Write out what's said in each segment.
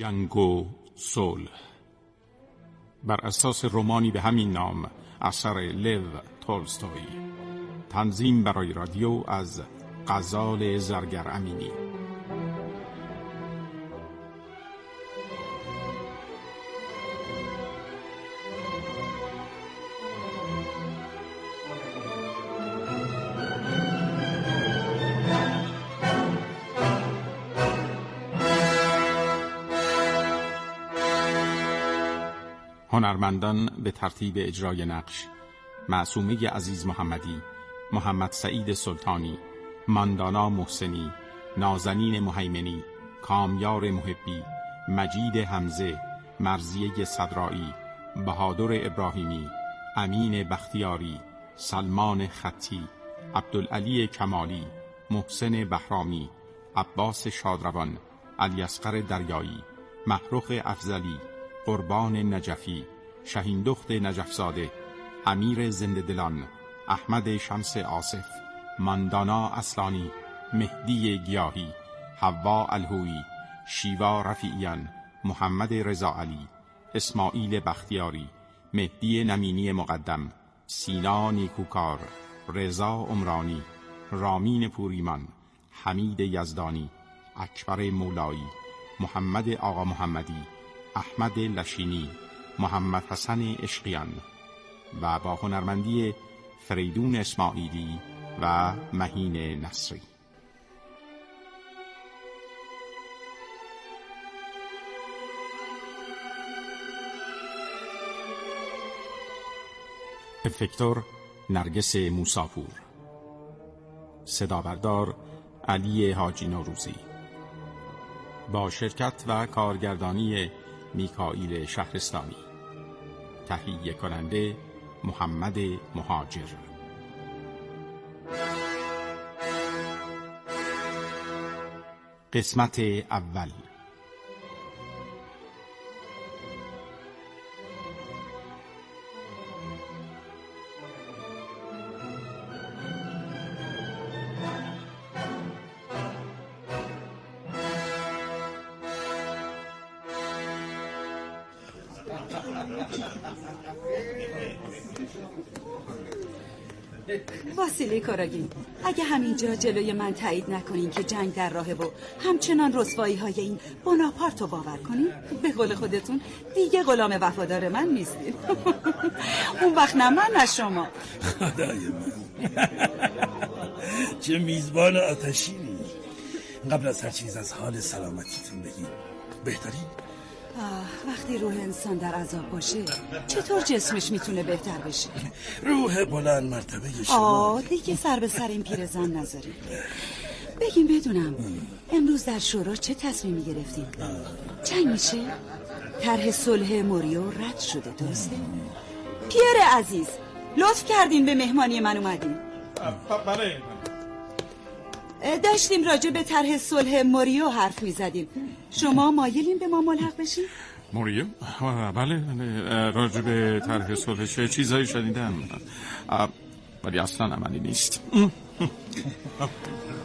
جنگ و صلح. بر اساس رومانی به همین نام اثر لو تولستوی. تنظیم برای رادیو از غزال زرگر امینی. هنرمندان به ترتیب اجرای نقش معصومه عزیز محمدی محمد سعید سلطانی ماندانا محسنی نازنین محیمنی کامیار محبی مجید حمزه مرزیه صدرایی بهادر ابراهیمی امین بختیاری سلمان خطی عبدالعلی کمالی محسن بهرامی عباس شادروان علی دریایی محروخ افزلی قربان نجفی شهیندخت نجفزاده امیر زنددلان احمد شمس آصف ماندانا اصلانی مهدی گیاهی حوا الهوی شیوا رفیعیان محمد رضا علی اسماعیل بختیاری مهدی نمینی مقدم سینا نیکوکار رضا عمرانی رامین پوریمان حمید یزدانی اکبر مولایی محمد آقا محمدی احمد لشینی محمد حسن اشقیان و با هنرمندی فریدون اسماعیلی و مهین نصری. افکتور نرگس موساپور. صدابردار علی حاجی نوروزی. با شرکت و کارگردانی میکائیل شهرستانی. تهیه کننده محمد مهاجر. قسمت اول. کاراگین اگه همینجا جلوی من تایید نکنین که جنگ در راهه و همچنان رسوایی های این بناپارت رو باور کنین به قول خودتون دیگه غلام وفادار من نیستین. اون وقت نه من نه شما. خدای من. چه میزبان آتشینی. قبل از هر چیز از حال سلامتیتون بگیم بهتری؟ وقتی روح انسان در عذاب باشه چطور جسمش می‌تونه بهتر بشه؟ روح بلند مرتبه شما. آه دیگه سر به سر این پیرزن نذاریم بگیم بدونم امروز در شورا چه تصمیمی گرفتیم؟ چنگ میشه؟ طرح صلح موریو رد شده درسته؟ پیر عزیز لطف کردین به مهمانی من اومدین بله داشتیم راجع به طرح صلح موریو حرف می‌زدیم. شما مایلین به ما ملحق بشین؟ موریو؟ بله بله راجع به طرح صلح چه چیزایی شنیدم؟ ولی اصلا عملی نیست.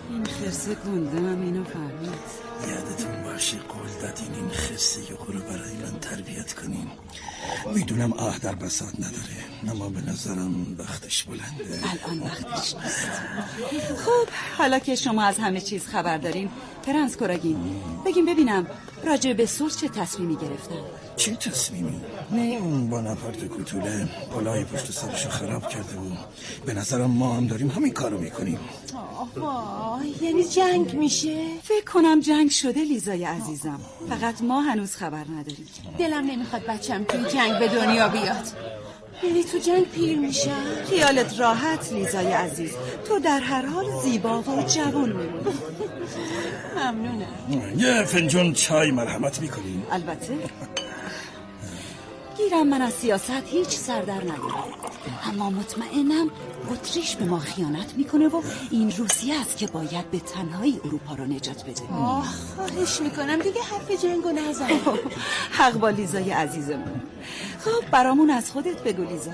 این خرسه گنده هم اینو فهمید. یادتون باشه قول دادین این خسته رو برای من تربیت کنین. می‌دونم آه در بساط نداره اما به نظرم وقتش بلنده. الان وقتش نیست. خب حالا که شما از همه چیز خبر دارین پرنس کراگین بگیم ببینم راجع به سور چه تصمیمی گرفتن؟ چه تصمیمی؟ نه اون با نپارت کوتوله بالای پشت سرشو خراب کرده بود. به نظرم ما هم داریم همین کارو می‌کنیم. آه یعنی جنگ میشه؟ فکر کنم جنگ شده لیزای عزیزم. فقط ما هنوز خبر نداریم. دلم نمی‌خواد بچم توی جنگ به دنیا بیاد. یعنی تو جنگ پیر میشم خیالت راحت لیزای عزیز. تو در هر حال زیبا و جوان میمونی. ممنونه یه فنجان چای مرحمت می‌کنیم البته. گیرم من از سیاست هیچ سردر ندارم اما مطمئنم اتریش به ما خیانت می‌کنه و این روسیه است که باید به تنهایی اروپا رو نجات بده. آه خواهش می‌کنم. دیگه حرف جنگ و نزن. حق با لیزای عزیزمون. خب برامون از خودت بگو لیزا.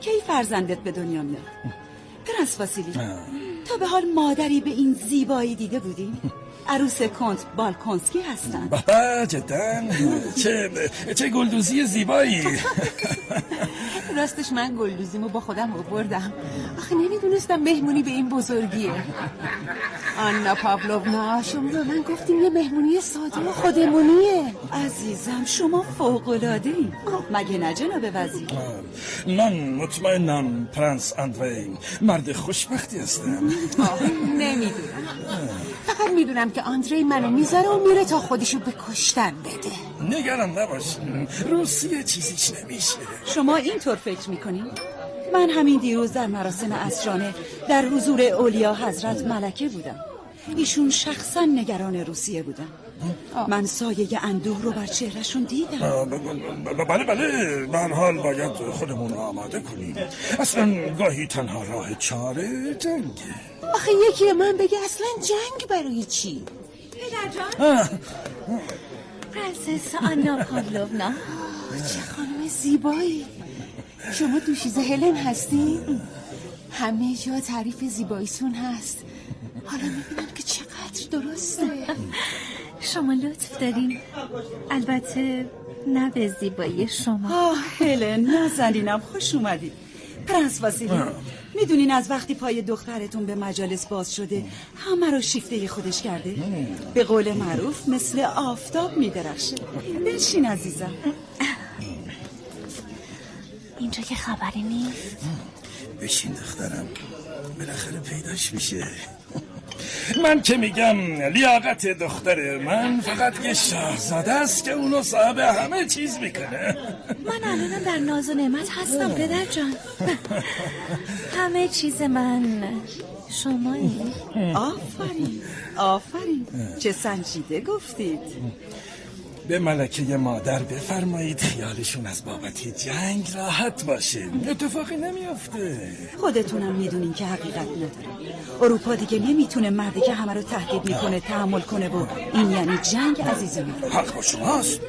کی فرزندت به دنیا میاد؟ پرنس واسیلی تا به حال مادری به این زیبایی دیده بودیم عروس کنت بالکونسکی هستن بابا جدا. چه چه گلدوزی زیبایی. راستش من گلدوزیمو با خودم آوردم. آخه نمی‌دونستم مهمونی به این بزرگیه. آنا پاولونا شما به من گفتیم یه مهمونی ساده و خودمونیه. عزیزم شما فوق العاده مگه نه جناب وزیر؟ من مطمئنم پرنس اندری مرد خوشبختی هستم. نمی‌دونم. فقط می‌دونم که آندری منو می‌ذاره و میره تا خودشو به کشتن بده. نگران نباش روسیه چیزیش نمیشه. شما اینطور فکر می‌کنین؟ من همین دیروز در مراسم اسرانه در حضور اولیا حضرت ملکه بودم. ایشون شخصا نگران روسیه بودن. من سایه اندوه رو بر چهرشون دیدم. بله بله به حال باید خودمون رو آماده کنیم. اصلا گاهی تنها راه چاره جنگه آخه یکی من بگه اصلا جنگ برای چی؟ پدر جان. پرنسس آنا پاولونا چه خانم زیبایی. شما دوشیزه هلن هستی؟ همه جا تعریف زیباییتون هست. حالا می‌بینم که چقدر درسته. شما لطف دارین. البته نه به زیبایی شما. آه هلن نازنینم خوش اومدید پرنس واسیلی می‌دونین از وقتی پای دخترتون به مجالس باز شده همه رو شیفته خودش کرده؟ به قول معروف مثل آفتاب میدرخشه. بنشین عزیزم. اینجا که خبری نیست؟ بشین دخترم. بالاخره پیداش میشه. من که میگم لیاقت دختر من فقط یه شاهزاده است که اونو صاحب همه چیز می‌کنه. من الانم در ناز و نعمت هستم پدر جان. همه چیز من. شمایی. آفرین. آفرین. چه سنجیده گفتید. به ملکه مادر بفرمایید خیالشون از بابت جنگ راحت باشه. اتفاقی نمیافته. خودتونم می‌دونین که حقیقت نداره. اروپا دیگه نمی‌تونه مردی که همه رو تهدید می‌کنه تحمل کنه و این یعنی جنگ عزیزم. حق با شماست.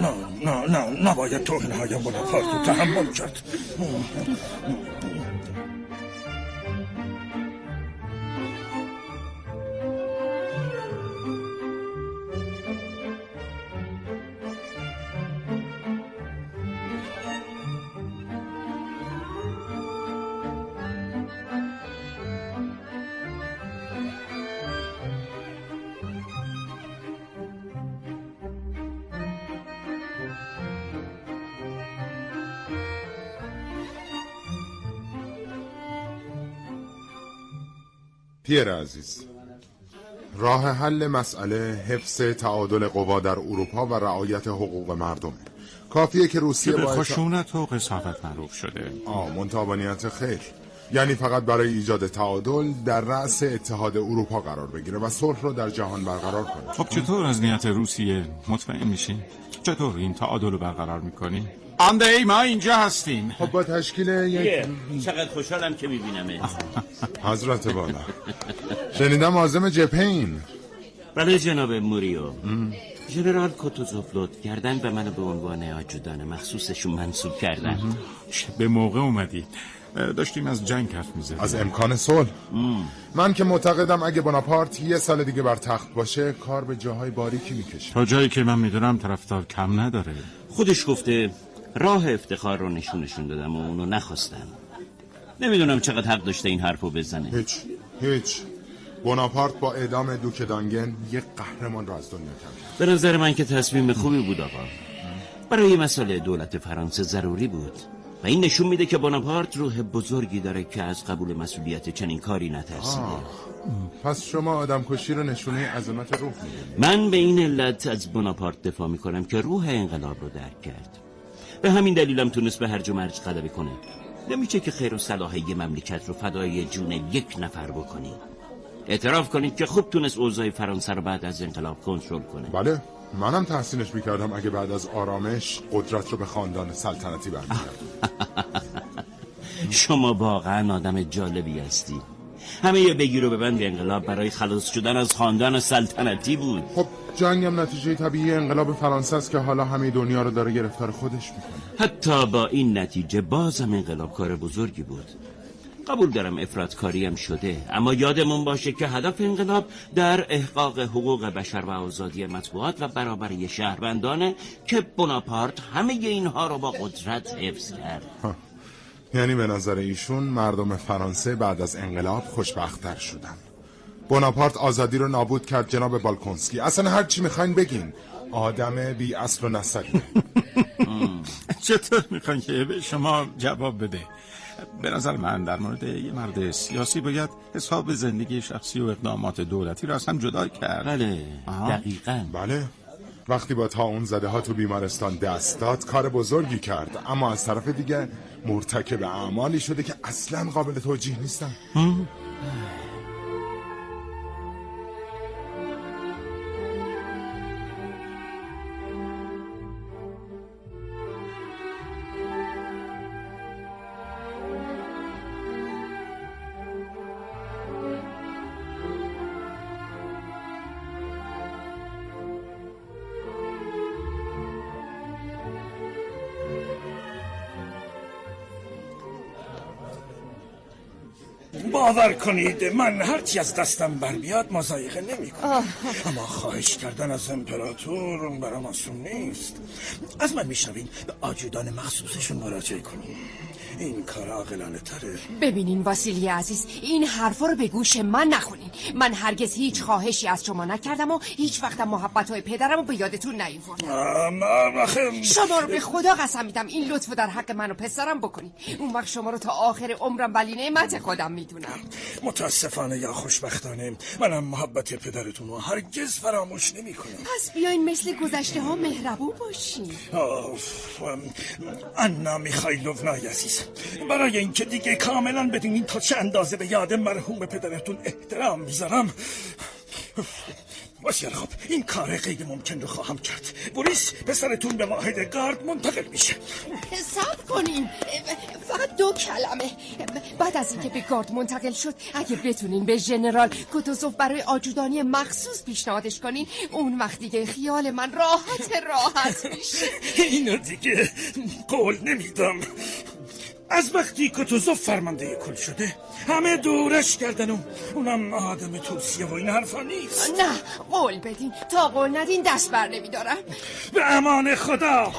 نه نه نه نباید توهین های بناپارت رو تحمل کرد. پیر عزیز. راه حل مسئله حفظ تعادل قوا در اروپا و رعایت حقوق مردم. کافیه که روسیه به با خشونت و قصاوت معروف شده. آه منتابانیت خیر. یعنی فقط برای ایجاد تعادل در رأس اتحاد اروپا قرار بگیره و صلح رو در جهان برقرار کنه. خب چطور از نیت روسیه؟ مطمئن میشین؟ چطور این تعادل رو برقرار می‌کنی؟ آنده ما اینجا هستیم. خب با تشکیل یک چقدر خوشحالم که میبینمه حضرت بالا. شنیدم عازم جپین. بله جناب موریو. ژنرال کوتوزوف لطف کردن و منو به عنوان آجودان مخصوصشون منصوب کردن. به موقع اومدی. داشتیم از جنگ حرف می‌زدیم. از امکان صلح. من که معتقدم اگه بناپارت یه سال دیگه بر تخت باشه کار به جاهای باریکی می‌کشه. تا جایی که من می‌دونم طرفدار کم نداره. خودش گفته راه افتخار رو نشونشون دادم و اونو نخواستم. نمی‌دونم چقدر حق داشته این حرفو بزنه. هیچ هیچ. بناپارت با اعدام دوک دانگن یک قهرمان رو از دنیا کرد. به نظر من که تصمیم خوبی بود آقا. برای مسئله دولت فرانسه ضروری بود. و این نشون میده که بناپارت روح بزرگی داره که از قبول مسئولیت چنین کاری نترسیده. پس شما آدم کشی رو نشونه عظمت روح می‌دونید من به این علت از بناپارت دفاع می‌کنم که روح انقلاب رو درک کرد. به همین دلیلم تونست به هرج و مرج غلبه کنه. نمیشه که خیر و صلاح یه مملکت رو فدای جون یک نفر بکنی. اعتراف کنید که خوب تونست اوضاع فرانسه رو بعد از انقلاب کنترل کنه. بله منم تحسینش می‌کردم اگه بعد از آرامش قدرت رو به خاندان سلطنتی برمیگرد شما واقعا آدم جالبی هستی. همه یه بگیر و ببند انقلاب برای خلاص شدن از خاندان سلطنتی بود. خب جنگم نتیجه طبیعی انقلاب فرانسه است که حالا همه دنیا رو داره گرفتار خودش می‌کنه. حتی با این نتیجه بازم انقلاب کار بزرگی بود. قبول دارم افرادکاری هم شده اما یادمون باشه که هدف انقلاب در احقاق حقوق بشر و آزادی مطبوعات و برابری شهروندانه که بناپارت همه اینها رو با قدرت حفظ کرد. یعنی به نظر ایشون مردم فرانسه بعد از انقلاب خوشبختتر شدن. بناپارت آزادی رو نابود کرد جناب بالکونسکی. اصلا هر چی می‌خواین بگین. آدم بی اصل و نسلی چطور می‌خواین که به شما جواب بده؟ به نظر من در مورد یه مرد سیاسی باید حساب زندگی شخصی و اقدامات دولتی رو از هم جدا کرد. بله آها. دقیقا. بله. وقتی با تا اون زده ها تو بیمارستان دست داد کار بزرگی کرد. اما از طرف دیگه مرتکب اعمالی شده که اصلا قابل توجیه نیستن. باور کنید من هرچی از دستم بر بیاد مزایقه نمی کنم. اما خواهش کردن از امپراتور برام آسون نیست. از من میشنوین به آجودان مخصوصشون مراجعه کنیم. این کار عاقلانه تره. ببینین واسیلی عزیز این حرفا رو به گوش من نخونین. من هرگز هیچ خواهشی از شما نکردم و هیچ وقتم محبت های پدرم رو به یادتون نیوردم شما رو به خدا قسم میدم این لطف در حق من و پسرم بکنین. اون وقت شما رو تا آخر عمرم ولی نعمت خودم می‌دونم. متاسفانه یا خوشبختانه منم محبت پدرتون رو هرگز فراموش نمی کنم پس بیاین مثل گذشته ها مهربون باشین. اوف، آنا میخایلوونا عزیز. برای اینکه دیگه کاملا بدونین تا چه اندازه به یاد مرحوم پدرتون احترام می‌ذارم بسیار خوب این کار غیر ممکن رو خواهم کرد. بوریس پسرتون به واحد گارد منتقل میشه. صبر کنین. فقط دو کلمه. بعد از اینکه به گارد منتقل شد اگه بتونین به ژنرال کوتوزوف برای آجودانی مخصوص پیشنهادش کنین اون وقت دیگه خیال من راحت راحت میشه. اینو دیگه قول نمیدم. از وقتی کتوزوف فرمانده کل شده همه دورش کردن و اونم آدم توصیه و این حرفا نیست. نه قول بدین. تا قول ندین دست بر نمیدارم. به امان خدا.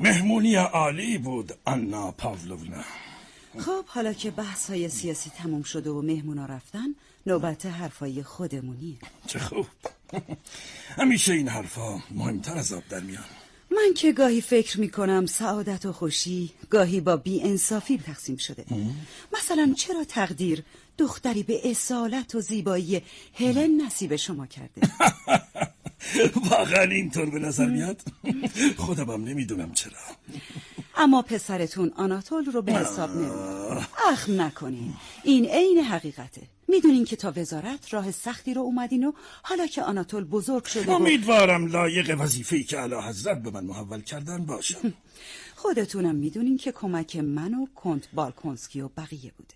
مهمونی عالی بود آنا پاولونا خب حالا که بحث های سیاسی تموم شده و مهمونا رفتن نوبت حرفای خودمونیه چه خوب. همیشه این حرفا مهمتر از آب در میان. من که گاهی فکر می‌کنم سعادت و خوشی گاهی با بی انصافی تقسیم شده. مثلا چرا تقدیر دختری به اصالت و زیبایی هلن نصیب شما کرده؟ واقعا اینطور به نظر میاد؟ خودم هم نمی‌دونم چرا. اما پسرتون آناتول رو به حساب نمید اخم نکنین. این عین حقیقته. می‌دونین که تا وزارت راه سختی رو اومدین و حالا که آناتول بزرگ شده امیدوارم لایق وظیفه‌ای که اعلی حضرت به من محول کردن باشم خودتونم می‌دونین که کمک من و کنت بالکونسکی و بقیه بوده.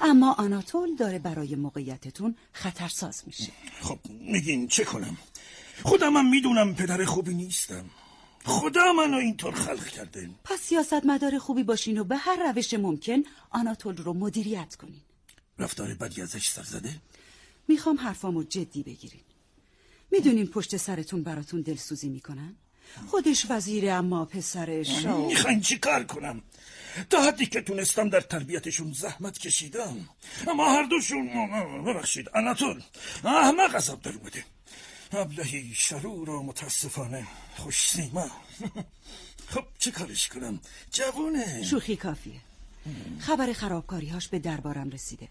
اما آناتول داره برای موقعیتتون خطرساز میشه. خب میگین چه کنم؟ خودم هم می‌دونم پدر خوبی نیستم. خدا منو اینطور خلق کرده پس سیاست مدار خوبی باشین و به هر روش ممکن آناتول رو مدیریت کنین. رفتار بدی ازش سر زده؟ می‌خوام حرفامو جدی بگیرین. می‌دونین پشت سرتون براتون دلسوزی می‌کنن؟ خودش وزیره اما پسرش می‌خواین چی کار کنم؟ تا حدی که تونستم در تربیتشون زحمت کشیدم. اما هر دوشون ببخشید اناتول احمق عذاب در اومده. ابلهی شرور و متاسفانه خوش سیما. خب چه کارش کنم؟ جوونه. شوخی کافیه. خبر خرابکاریهاش به دربارم رسیده.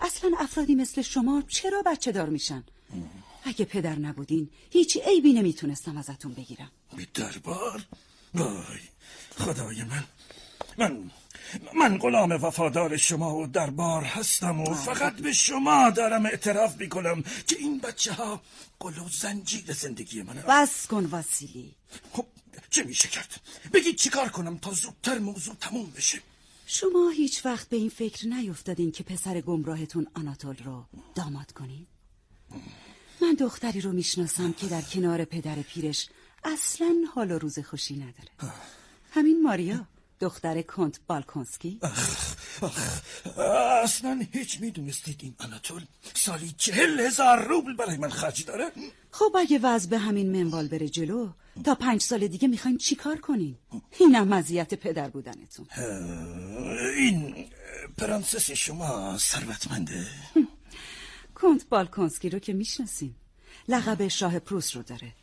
اصلا افرادی مثل شما چرا بچه دار میشن؟ اگه پدر نبودین هیچ عیبی نمی‌تونستم ازتون بگیرم. به دربار؟ وای خدای من. من من غلام وفادار شما و دربار هستم و فقط به شما دارم اعتراف می‌کنم که این بچه ها و زنجیر زندگی منه. بس کن واسیلی خب چه میشه کرد؟ بگید چیکار کنم تا زودتر موضوع تموم بشه. شما هیچ وقت به این فکر نیفتادین که پسر گمراهتون آناتول رو داماد کنین؟ من دختری رو می‌شناسم که در کنار پدر پیرش اصلا حال و روز خوشی نداره. همین ماریا. دختر کنت بالکونسکی؟ اصلا هیچ می‌دونستید این آناتول سالی چهل هزار روبل برای من خرج داره؟ خب اگه وضع به همین منوال بره جلو تا پنج سال دیگه می‌خواین چیکار کنین؟ اینم مزیت پدر بودنتون. این پرنسس شما ثروتمنده. کنت بالکونسکی رو که می‌شناسین لقب شاه پروس رو داره.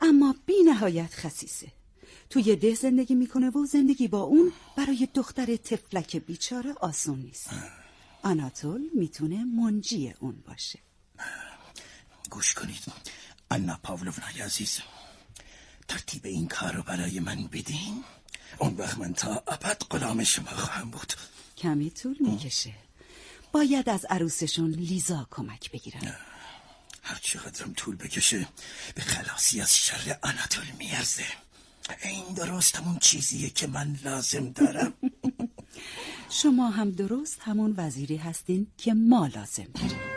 اما بی نهایت خسیسه توی ده زندگی می‌کنه و زندگی با اون برای دختر تفلک بیچاره آسون نیست. آناتول می‌تونه منجی اون باشه. گوش کنید. انا پاولوونای عزیز ترتیب این کار رو برای من بدین. اون وقت من تا ابد غلام شما خواهم بود. کمی طول می‌کشه. باید از عروسشون لیزا کمک بگیرن. هر چقدرم طول بکشه به خلاصی از شر آناتول میارزه. این درست همون چیزیه که من لازم دارم. شما هم درست همون وزیری هستین که ما لازم داریم.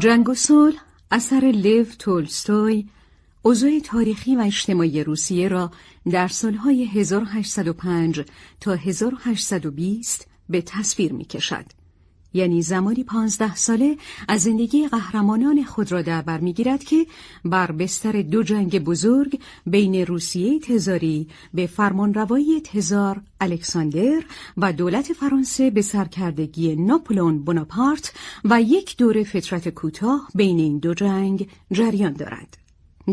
جنگ و صلح اثر لیو تولستوی اوضاع تاریخی و اجتماعی روسیه را در سالهای 1805 تا 1820 به تصویر می کشد. یعنی زمانی پانزده ساله از زندگی قهرمانان خود را در بر می‌گیرد که بر بستر دو جنگ بزرگ بین روسیه تزاری به فرمانروایی تزار الکساندر و دولت فرانسه به سرکردگی ناپولون بوناپارت و یک دور فترت کوتاه بین این دو جنگ جریان دارد.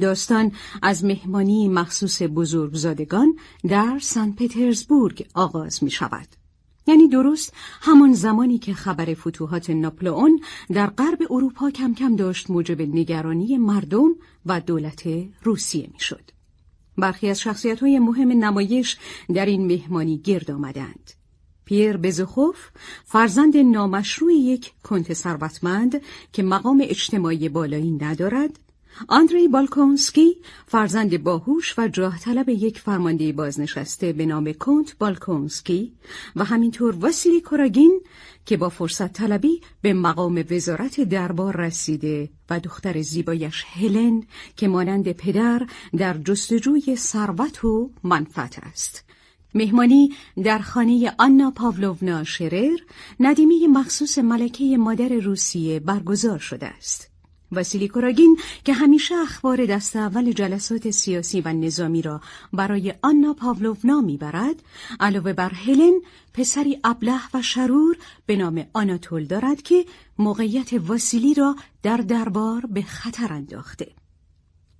داستان از مهمانی مخصوص بزرگزادگان در سن پترزبورگ آغاز می شود. یعنی درست همان زمانی که خبر فتوحات ناپلئون در غرب اروپا کم کم داشت موجب نگرانی مردم و دولت روسیه می‌شد. برخی از شخصیت های مهم نمایش در این مهمانی گرد آمدند. پیر بزخوف فرزند نامشروع یک کنت ثروتمند که مقام اجتماعی بالایی ندارد آندری بالکونسکی فرزند باهوش و جاه طلب یک فرمانده بازنشسته به نام کنت بالکونسکی و همینطور واسیلی کوراگین که با فرصت طلبی به مقام وزارت دربار رسیده و دختر زیبایش هلن که مانند پدر در جستجوی ثروت و منفعت است. مهمانی در خانه آنا پاولونا شرر ندیمه مخصوص ملکه مادر روسیه برگزار شده است. واسیلی کوراگین که همیشه اخبار دست اول جلسات سیاسی و نظامی را برای آنا پاولونا می‌برد علاوه بر هلن پسری ابله و شرور به نام آناتول دارد که موقعیت واسیلی را در دربار به خطر انداخته.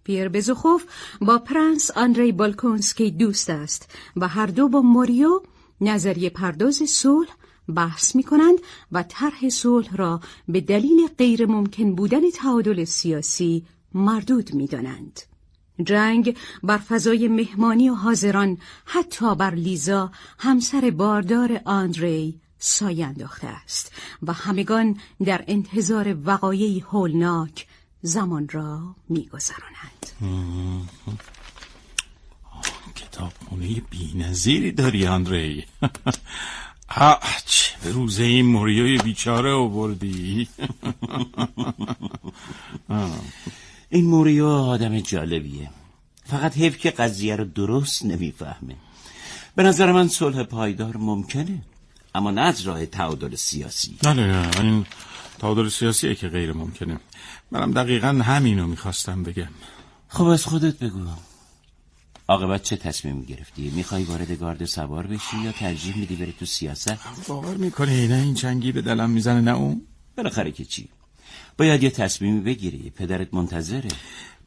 پیر بزوخوف با پرنس آندری بالکونسکی دوست است و هر دو با موریو نظریه پرداز صلح بحث می کنند و طرح صلح را به دلیل غیر ممکن بودن تعادل سیاسی مردود می دانند. جنگ بر فضای مهمانی و حاضران حتی بر لیزا همسر باردار آندری سایه انداخته است و همگان در انتظار وقایعی هولناک زمان را میگذرانند کتابخونه بینظیری داری آندری چه به روزه این موریوی بیچاره آوردی. این موریو آدم جالبیه. فقط حیف که قضیه رو درست نمی‌فهمه. به نظر من صلح پایدار ممکنه اما نه از راه تعادل سیاسی. بله این تعادل سیاسیه که غیر ممکنه. منم دقیقا همینو می‌خواستم بگم. خب از خودت بگو. عاقبت چه تصمیم گرفتی؟ می‌خوای وارد گارد سوار بشی یا ترجیح میدی بری تو سیاست؟ باور می‌کنی نه این جنگی به دلم می‌زنه نه اون؟ بالاخره که چی؟ باید یه تصمیمی بگیری. پدرت منتظره.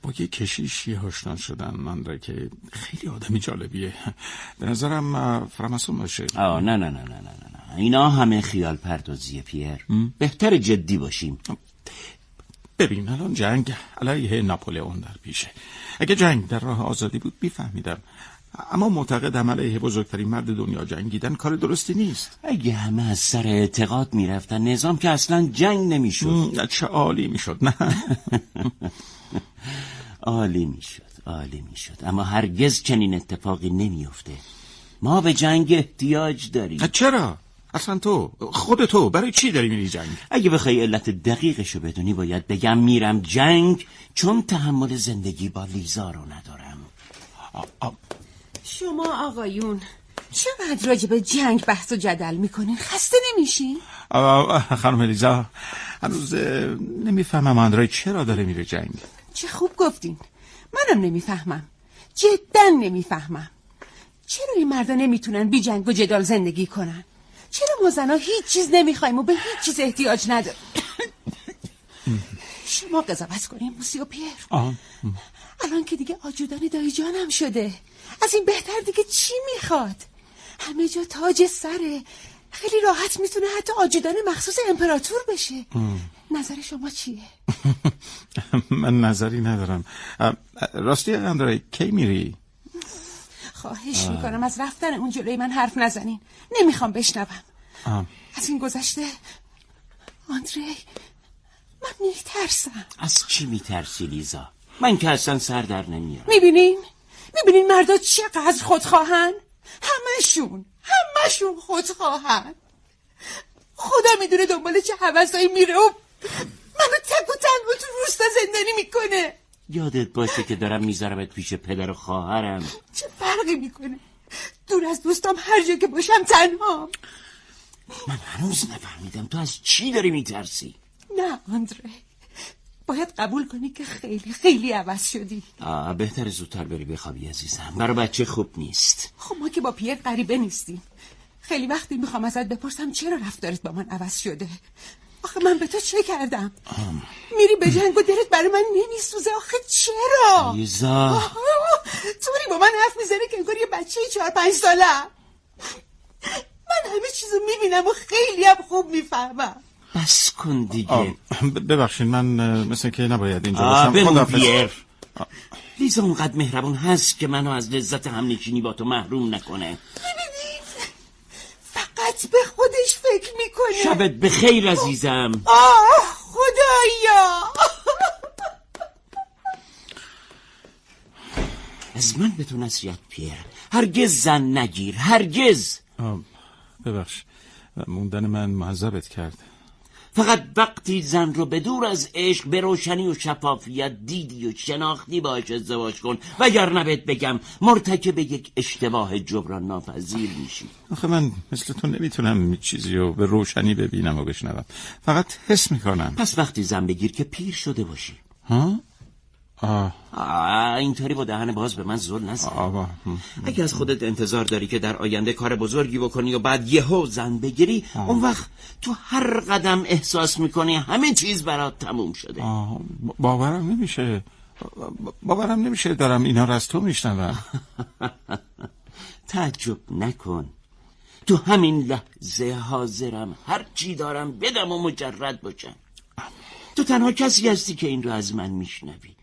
با یه کشیشی آشنا شدن من را که خیلی آدمی جالبیه. به نظرم فرماسون باشه. آه نه نه نه نه نه نه اینا همه خیال پردازیه پیر. بهتر جدی باشیم. ببین الان جنگ علیه ناپولئون در پیشه. اگه جنگ در راه آزادی بود میفهمیدم. اما معتقدم علیه بزرگترین مرد دنیا جنگیدن کار درستی نیست. اگه همه از سر اعتقاد می‌رفتن نظام که اصلا جنگ نمی‌شد. چه عالی می‌شد نه. عالی می‌شد عالی می‌شد. اما هرگز چنین اتفاقی نمیافته. ما به جنگ احتیاج داریم. چرا؟ اصلا تو خود تو برای چی داری میری جنگ؟ اگه بخوای علت دقیقشو بدونی باید بگم میرم جنگ چون تحمل زندگی با لیزا رو ندارم. شما آقایون چقدر راجع به جنگ بحث و جدل می‌کنین؟ خسته نمیشین؟ خانم لیزا هنوز نمی‌فهمم آندرای چرا داره میره جنگ. چه خوب گفتین. منم نمی‌فهمم. جدا نمی‌فهمم. چرا این مردا نمی‌تونن بی جنگ و جدال زندگی کنن؟ چرا ما زنها هیچ چیز نمی‌خوایم و به هیچ چیز احتیاج نداریم؟ شما قضاوت کنیم موسی و پیر الان که دیگه آجودان دایی جانم شده. از این بهتر دیگه چی می‌خواد؟ همه جا تاج سره. خیلی راحت می‌تونه حتی آجودان مخصوص امپراتور بشه. نظر شما چیه؟ من نظری ندارم. راستی اندرای کی میری؟ خواهش می‌کنم. از رفتن اون جلوی من حرف نزنین. نمی‌خوام بشنوم. از این گذشته آندری من میترسم. از چی میترسی لیزا؟ من که اصلا سر در نمیارم. می‌بینین؟ می‌بینین مردا چقدر خودخواهن؟ همشون همشون خودخواهن. خدا می‌دونه دنبال چه حوثایی میره و منو تک و زندانی می‌کنه. یادت باشه که دارم میذارمت پیش پدر و خواهرم. چه فرقی می‌کنه؟ دور از دوستام هر جا که باشم تنها. من هنوز نفهمیدم تو از چی داری میترسی. نه آندره. باید قبول کنی که خیلی خیلی عوض شدی. آه بهتر زودتر بری بخوابی عزیزم. برای بچه خوب نیست. خب ما که با پیر غریبه نیستیم. خیلی وقتی می‌خوام ازت بپرسم چرا رفتارت با من عوض شده؟ آخه من به تو چه کردم؟ میری به جنگ و دلت برای من نمیسوزه. آخه چرا؟ لیزا طوری با من حرف می‌زنه که انگار یه بچه چهار پنج ساله من همه چیزو می‌بینم و خیلی هم خوب می‌فهمم. بس کن دیگه. ببخشید من مثل که نباید اینجا آه باشم. پیر لیزا اونقدر مهربون هست که منو از لذت همنشینی با تو محروم نکنه. فقط به خودش فکر می‌کنه شبت به خیر عزیزم. آه خدایا. از من به تو نصیحت پیر. هرگز زن نگیر هرگز. آه، ببخش. موندن من معذبت کرد. فقط وقتی زن رو به دور از عشق به روشنی و شفافیت دیدی و شناختی باش ازدواج کن وگرنه بهت بگم مرتکب یک اشتباه جبران ناپذیر میشی. آخه من مثل تو نمی‌تونم چیزی رو به روشنی ببینم و بشنوم. فقط حس می‌کنم. پس وقتی زن بگیر که پیر شده باشی. ها؟ آه. آه اینطوری با دهن باز به من زل نزن. اگه از خودت انتظار داری که در آینده کار بزرگی بکنی و بعد یهو زن بگیری اون وقت تو هر قدم احساس می‌کنی همه چیز برات تموم شده. آه، باورم نمیشه. باورم نمیشه دارم اینا رو از تو میشنوم. تعجب نکن. تو همین لحظه حاضرم. هر چی دارم بدم و مجرد باشم. تو تنها کسی هستی که این رو از من میشنوی.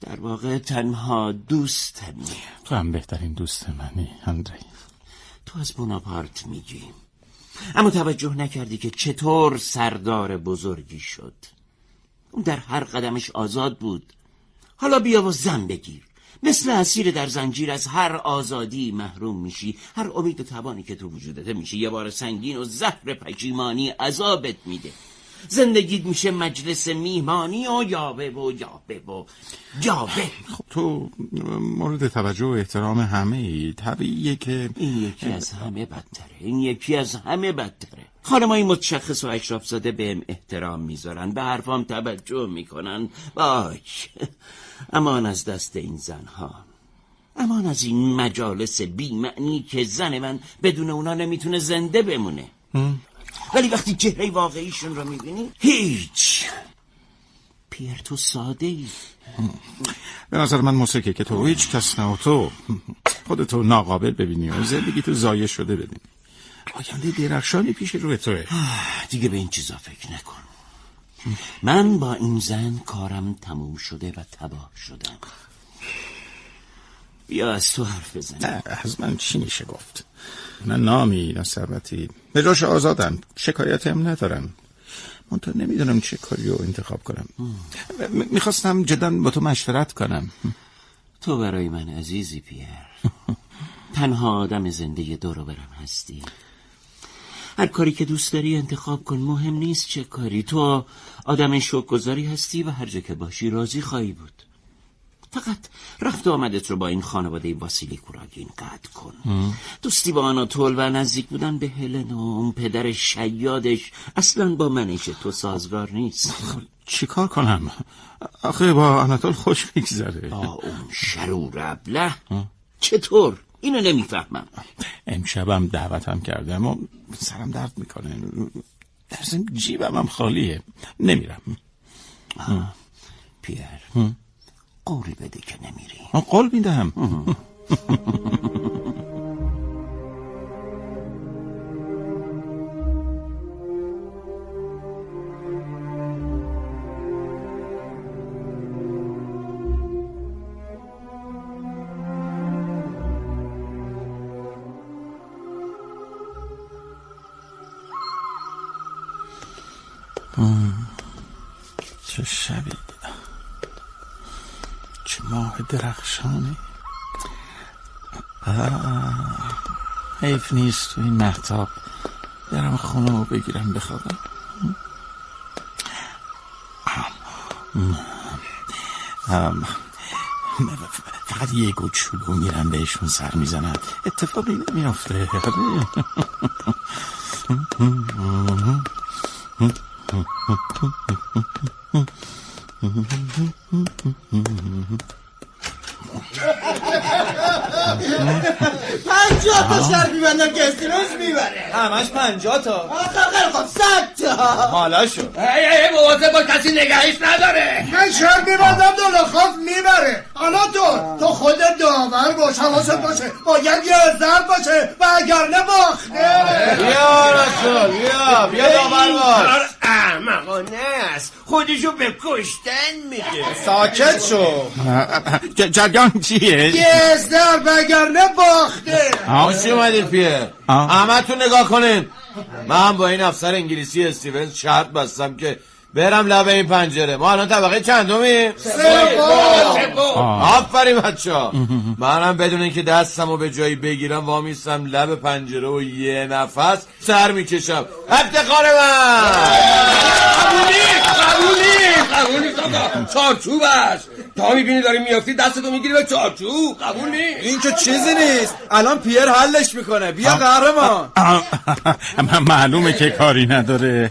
در واقع تنها دوستمی تو هم بهترین دوست منی اندری. تو از بوناپارت میگی. اما توجه نکردی که چطور سردار بزرگی شد. اون در هر قدمش آزاد بود. حالا بیا و زن بگیر. مثل اسیر در زنجیر از هر آزادی محروم میشی. هر امید و توانی که تو وجودته میشه یه بار سنگین و زهر پشیمانی عذابت میده. زندگیت میشه مجلس میهمانی و یاوه و یاوه و یاوه خب تو مورد توجه و احترام همه ای طبیعیه که این یکی از همه بدتره این یکی از همه بدتره. خانمای متشخص و اشراف زاده بهم احترام می‌ذارن به حرفام توجه می‌کنن. باش. امان از دست این زنها. امان از این مجالس بیمعنی که زن من بدون اونا نمی‌تونه زنده بمونه. ولی وقتی چهره واقعیشون رو می‌بینی هیچ. پیر تو ساده ای به نظر من موسیقی که تو هیچ کس نه تو خودتو ناقابل ببینی و زندگی تو زایه شده ببینی آینده درخشانی پیش روی توه. دیگه به این چیزا فکر نکن. من با این زن کارم تموم شده و تباه شدم. بیا از تو حرف بزن. نه از من چی میشه گفت؟ نه نامی نه ثروتی. به جاش آزادم. شکایتی هم ندارم. من تو نمی‌دونم چه کاری رو انتخاب کنم. م- می‌خواستم جدا با تو مشورت کنم. تو برای من عزیزی پیر. تنها آدم زنده دور برم هستی. هر کاری که دوست داری انتخاب کن. مهم نیست چه کاری. تو آدم شوکگذاری هستی و هر جا که باشی راضی خواهی بود. فقط رفت و آمدت رو با این خانواده واسیلی کوراگین قطع کن. دوستی با آناتول و نزدیک بودن به هلن و اون پدر شیادش. اصلا با منش تو سازگار نیست. چیکار کنم؟ آخه با اناتول خوش میگذره. با اون شرور ابله. چطور؟ اینو نمی‌فهمم. امشبم دعوتم کرده اما سرم درد می‌کنه. در ضمن جیبم هم خالیه. نمیرم. پیر. قولی بده که نمیری قول میدم. آه، حیف نیست تو این محتاب. برم خونه و بگیرم بخوابم فقط یه گوچولو میرن بهشون سر می‌زنن. اتفاقی نمیافته. پنجاه تا شرط میبندم که استیروز می‌بره. همش پنجاه تا. آخه خب صد تا. حالا شد. ای ای مواظب با کسی نگهش نداره. من شرط میبندم دلخوف می‌بره. حالا تو تو خود داور باش حواست باشه. باید یه زن باشه و اگر نه باخته. بیا رسول بیا بیا داور باش. احمقانه است خودشو به کشتن میده. ساکت شو. جریان چیه؟ یه ازدر و اگر نه باخته اومدید پیه؟ همه تو نگاه کنین من با این افسر انگلیسی استیونز شرط بستم که برم لب این پنجره. ما الان طبقه چندمی؟ آفرین بچه ها منم بدون اینکه دستم رو به جایی بگیرم وامیستم لب پنجره و یه نفس سر می‌کشم. افتخار من. قبولی قبولی. قبولی آقا. چارچوب است. تا می‌بینی داری میافتی دستتو می‌گیری به چارچوب. قبول نیست. این که چیزی نیست. الان پیر حلش می‌کنه. بیا قهرمان. من معلومه که کاری نداره.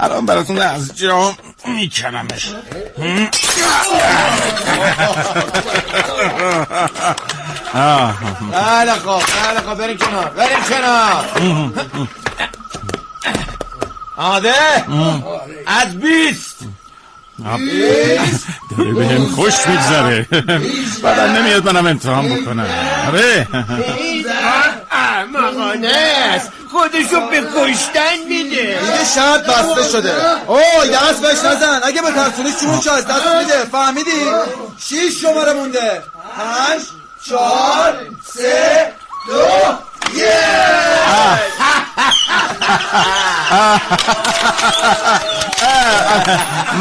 الان براتون از جا میکنمش. بله خب بله خب بریم کنار بریم کنار. آده از بیست. داره به هم خوش میگذره. بعدم نمیاد منم امتحان بکنم. آره. احمقانه است خودشو به کشتن میده. دیگه شرط بسته شده. اوه دست بهش نزن. اگه به ترسونی چون از دست میده. فهمیدی؟ شیش شماره مونده. پنج چهار سه دو.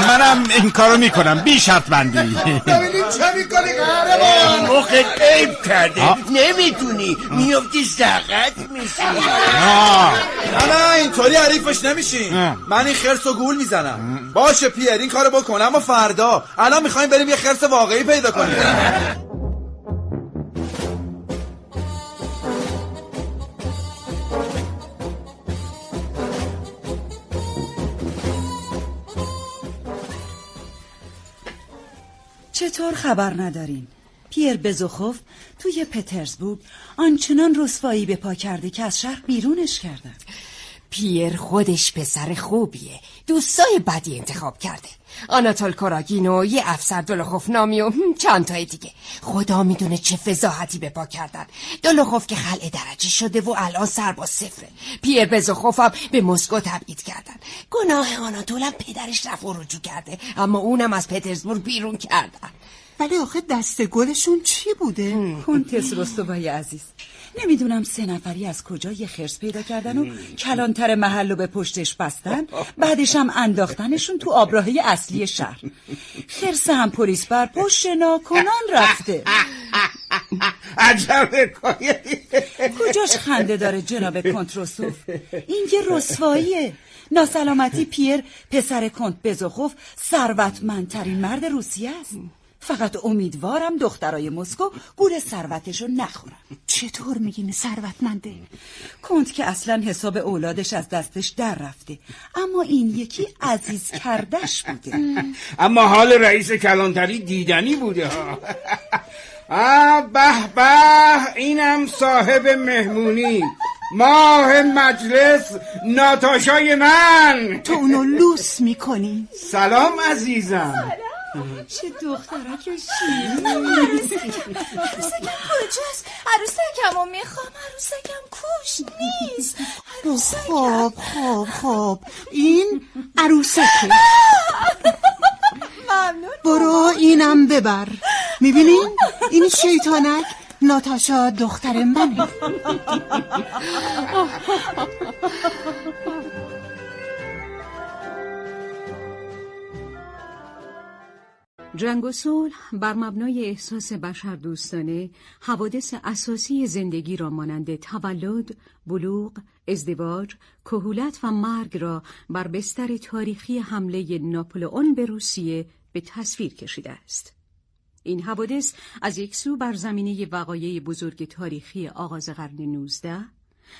منم این کارو می‌کنم. بی شرط بندی. ببینیم چه می‌کنی قهرمان. مخت کرده. نمی‌تونی. میفتی سقط میشی. نه نه اینطوری حریفش نمیشین من این خرس و گول می‌زنم. باشه پیر این کارو بکن. اما فردا. الان می‌خوایم بریم یه خرس واقعی پیدا کنیم. چطور خبر ندارین؟ پیر بزوخوف توی پترزبورگ آنچنان رسوایی به پا کرده که از شهر بیرونش کردن پیر خودش پسر خوبیه. دوستای بدی انتخاب کرده. آناتول کراگینو یه افسر دولخوف نامی و چند تای دیگه. خدا می‌دونه چه فضاحتی به پا کردن. دولخوف که خلع درجه شده و الان سرباز صفره. پیر بزوخوف هم به مسکو تبعید کردن. گناه آناتول هم پدرش رفت و رجوع کرده. اما اونم از پترزبورگ بیرون کردن. ولی آخه دست گلشون چی بوده؟ کنتس رستوای عزیز. نمی‌دونم سه نفری از کجا یه خرس پیدا کردن و کلانتر محل رو به پشتش بستن بعدش هم انداختنشون تو آبراهی اصلی شهر. خرس هم پلیس بر پشت ناکنان رفته. عجب کجاش خنده داره جناب کنتروسوف؟ این یه رسواییه. ناسلامتی پیر پسر کنت بزوخوف ثروتمندترین مرد روسیه است. فقط امیدوارم دخترای مسکو گول ثروتشو نخورن. چطور میگین ثروتمنده؟ کنت که اصلا حساب اولادش از دستش در رفته. اما این یکی عزیز کردش بوده. اما حال رئیس کلانتری دیدنی بوده ها. آه به به اینم صاحب مهمونی. ماه مجلس ناتاشای من. تو اونو لوس می‌کنی. سلام عزیزم. چه دخترک عروسکم کجاست عروسکم رو می‌خوام عروسکم کوش نیست خب خب خب این عروسکه ممنون برو اینم ببر می‌بینین این شیطانک ناتاشا دختر منه جنگ و صلح بر مبنای احساس بشر دوستانه حوادث اساسی زندگی را مانند تولد، بلوغ، ازدواج، کهولت و مرگ را بر بستر تاریخی حمله ناپلئون به روسیه به تصویر کشیده است. این حوادث از یک سو بر زمینه وقایع بزرگ تاریخی آغاز قرن 19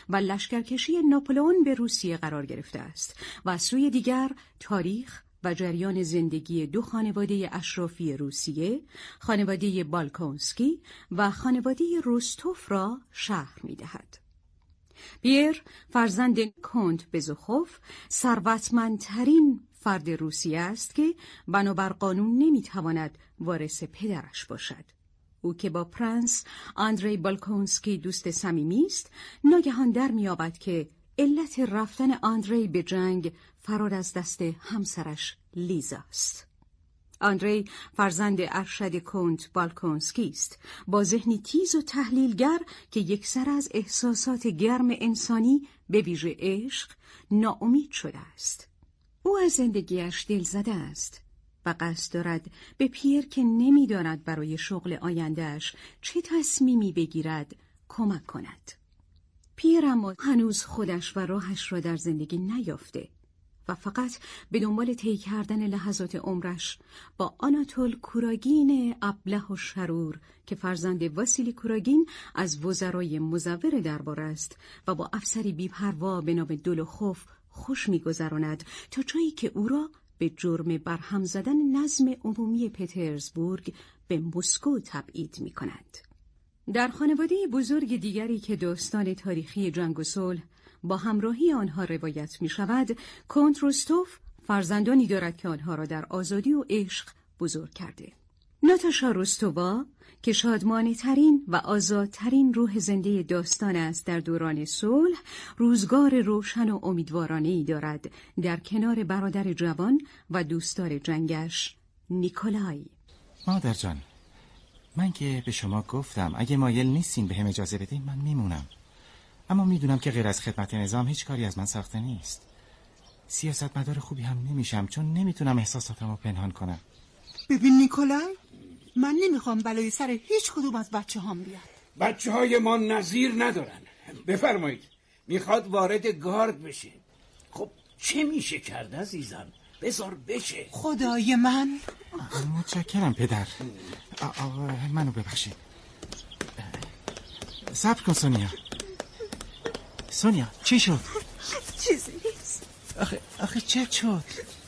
و لشکرکشی ناپلئون به روسیه قرار گرفته است و از سوی دیگر تاریخ و جریان زندگی دو خانواده اشرافی روسیه خانواده بالکونسکی و خانواده روستوف را شهر می دهد. پیر فرزند کنت بزوخوف ثروتمندترین فرد روسیه است که بنابر قانون نمی‌تواند وارث پدرش باشد. او که با پرنس آندری بالکونسکی دوست صمیمی است ناگهان در میابد که علت رفتن آندری به جنگ فرار از دست همسرش لیزا است. آندری فرزند ارشد کنت بالکونسکی است. با ذهنی تیز و تحلیلگر که یکسر از احساسات گرم انسانی به ویژه عشق ناامید شده است. او از زندگیش دل زده است و قصد دارد به پیر که نمی‌داند برای شغل آیندهش چه تصمیمی بگیرد کمک کند. پیر اما هنوز خودش و راهش را در زندگی نیافته. و فقط به دنبال طی کردن لحظات عمرش با آناتول کوراگین ابله و شرور که فرزند واسیلی کوراگین از وزرای مزور دربار است و با افسری بیپروا به نام دولوخوف خوش میگذراند تا جایی که او را به جرم برهم زدن نظم عمومی پترزبورگ به مسکو تبعید می کند. در خانواده بزرگ دیگری که داستان تاریخی جنگ و صلح با همراهی آنها روایت می شود کنت روستوف فرزندانی دارد که آنها را در آزادی و عشق بزرگ کرده. ناتاشا روستووا که شادمانه ترین و آزادترین روح زنده داستان است در دوران صلح روزگار روشن و امیدوارانه ای دارد در کنار برادر جوان و دوستدار جنگش نیکولای. مادر جان من که به شما گفتم اگه مایل نیستین به هم اجازه بدین من میمونم. اما می‌دونم که غیر از خدمت نظام هیچ کاری از من ساخته نیست. سیاست مدار خوبی هم نمیشم چون نمی‌تونم احساساتم رو پنهان کنم. ببین نیکولای من نمی‌خوام بلای سر هیچ کدوم از بچه هم بیاد. بچه های ما نظیر ندارن. بفرمایید می‌خواد وارد گارد بشه. خب چه میشه کرد عزیزم؟ بذار بشه. خدای من. متشکرم پدر. منو ببخشید. صبر کن سونیا. سونیا چی شد؟ چیزی نیست. آخه, آخه چه شد؟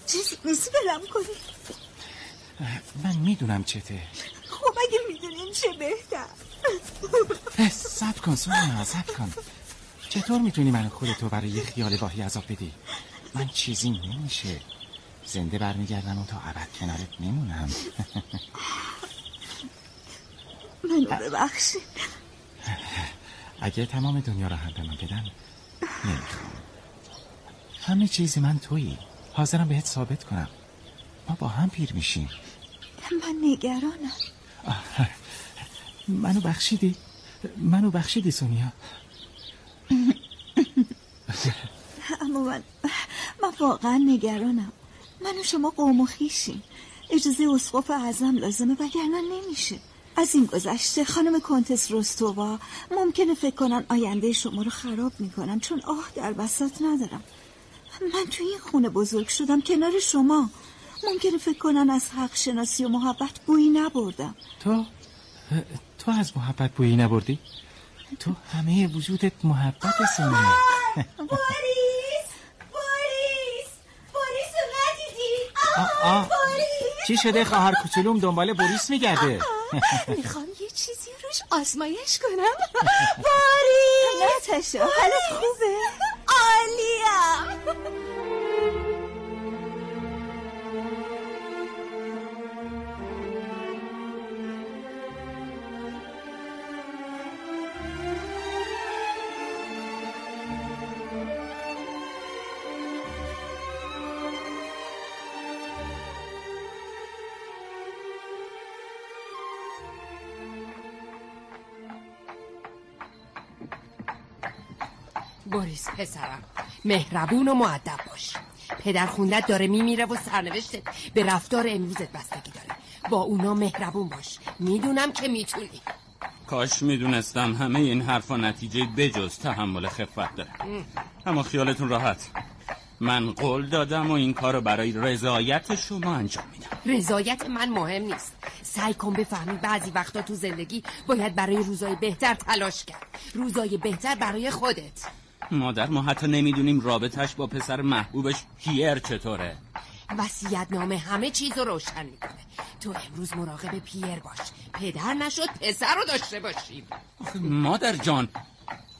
چیزی نیست بلم کنی. من می‌دونم چته. خب اگه می‌دونیم چه بهتر. سب کن سونیا سب کن. چطور می‌تونی من خودتو برای یه خیال واهی عذاب بدی؟ من چیزی نمیشه. زنده برمیگردم و تا عبد کنارت میمونم منو ببخشی اگه تمام دنیا را هم به من بدن نمی‌خوام. همه چیزی من تویی. حاضرم بهت ثابت کنم. ما با هم پیر میشیم. من نگرانم. منو بخشیدی؟ منو بخشیدی سونیا. اما من من واقعا نگرانم. من و شما قوم و خیشیم. اجازه اسقف اعظم لازمه وگرنه نمیشه. از این گذشته خانم کنتس روستووا ممکنه فکر کنن آینده شما رو خراب می‌کنم چون آه در بسات ندارم. من توی این خونه بزرگ شدم کنار شما. ممکنه فکر کنن از حق شناسی و محبت بویی نبردم. تو تو از محبت بویی نبردی؟ تو همه وجودت محبت سنی بوریس بوریس بوریس رو ندیدی؟ چی شده؟ خواهر کوچولوم دنبال بوریس میگرده. می‌خوام یه چیزی روش آزمایش کنم. باری. ناتاشا حالت خوبه. عالیم بوریس پسرم. مهربون و معدب باش. پدر خوندت داره میمیره و سرنوشتت به رفتار امروزت بستگی داره. با اونا مهربون باش. می‌دونم که می‌تونی. کاش می‌دونستم همه این حرفا نتیجه بجز تحمل خفت داره. اما خیالتون راحت. من قول دادم و این کارو برای رضایت شما انجام میدم. رضایت من مهم نیست. سعی کن بفهمی بعضی وقتا تو زندگی باید برای روزای بهتر تلاش کرد. روزای بهتر برای خودت. مادر ما حتی نمی‌دونیم رابطش با پسر محبوبش پیر چطوره؟ وصیت نامه همه چیز رو روشن می‌کنه. تو امروز مراقب پیر باش. پدر نشد پسر رو داشته باشیم. مادر جان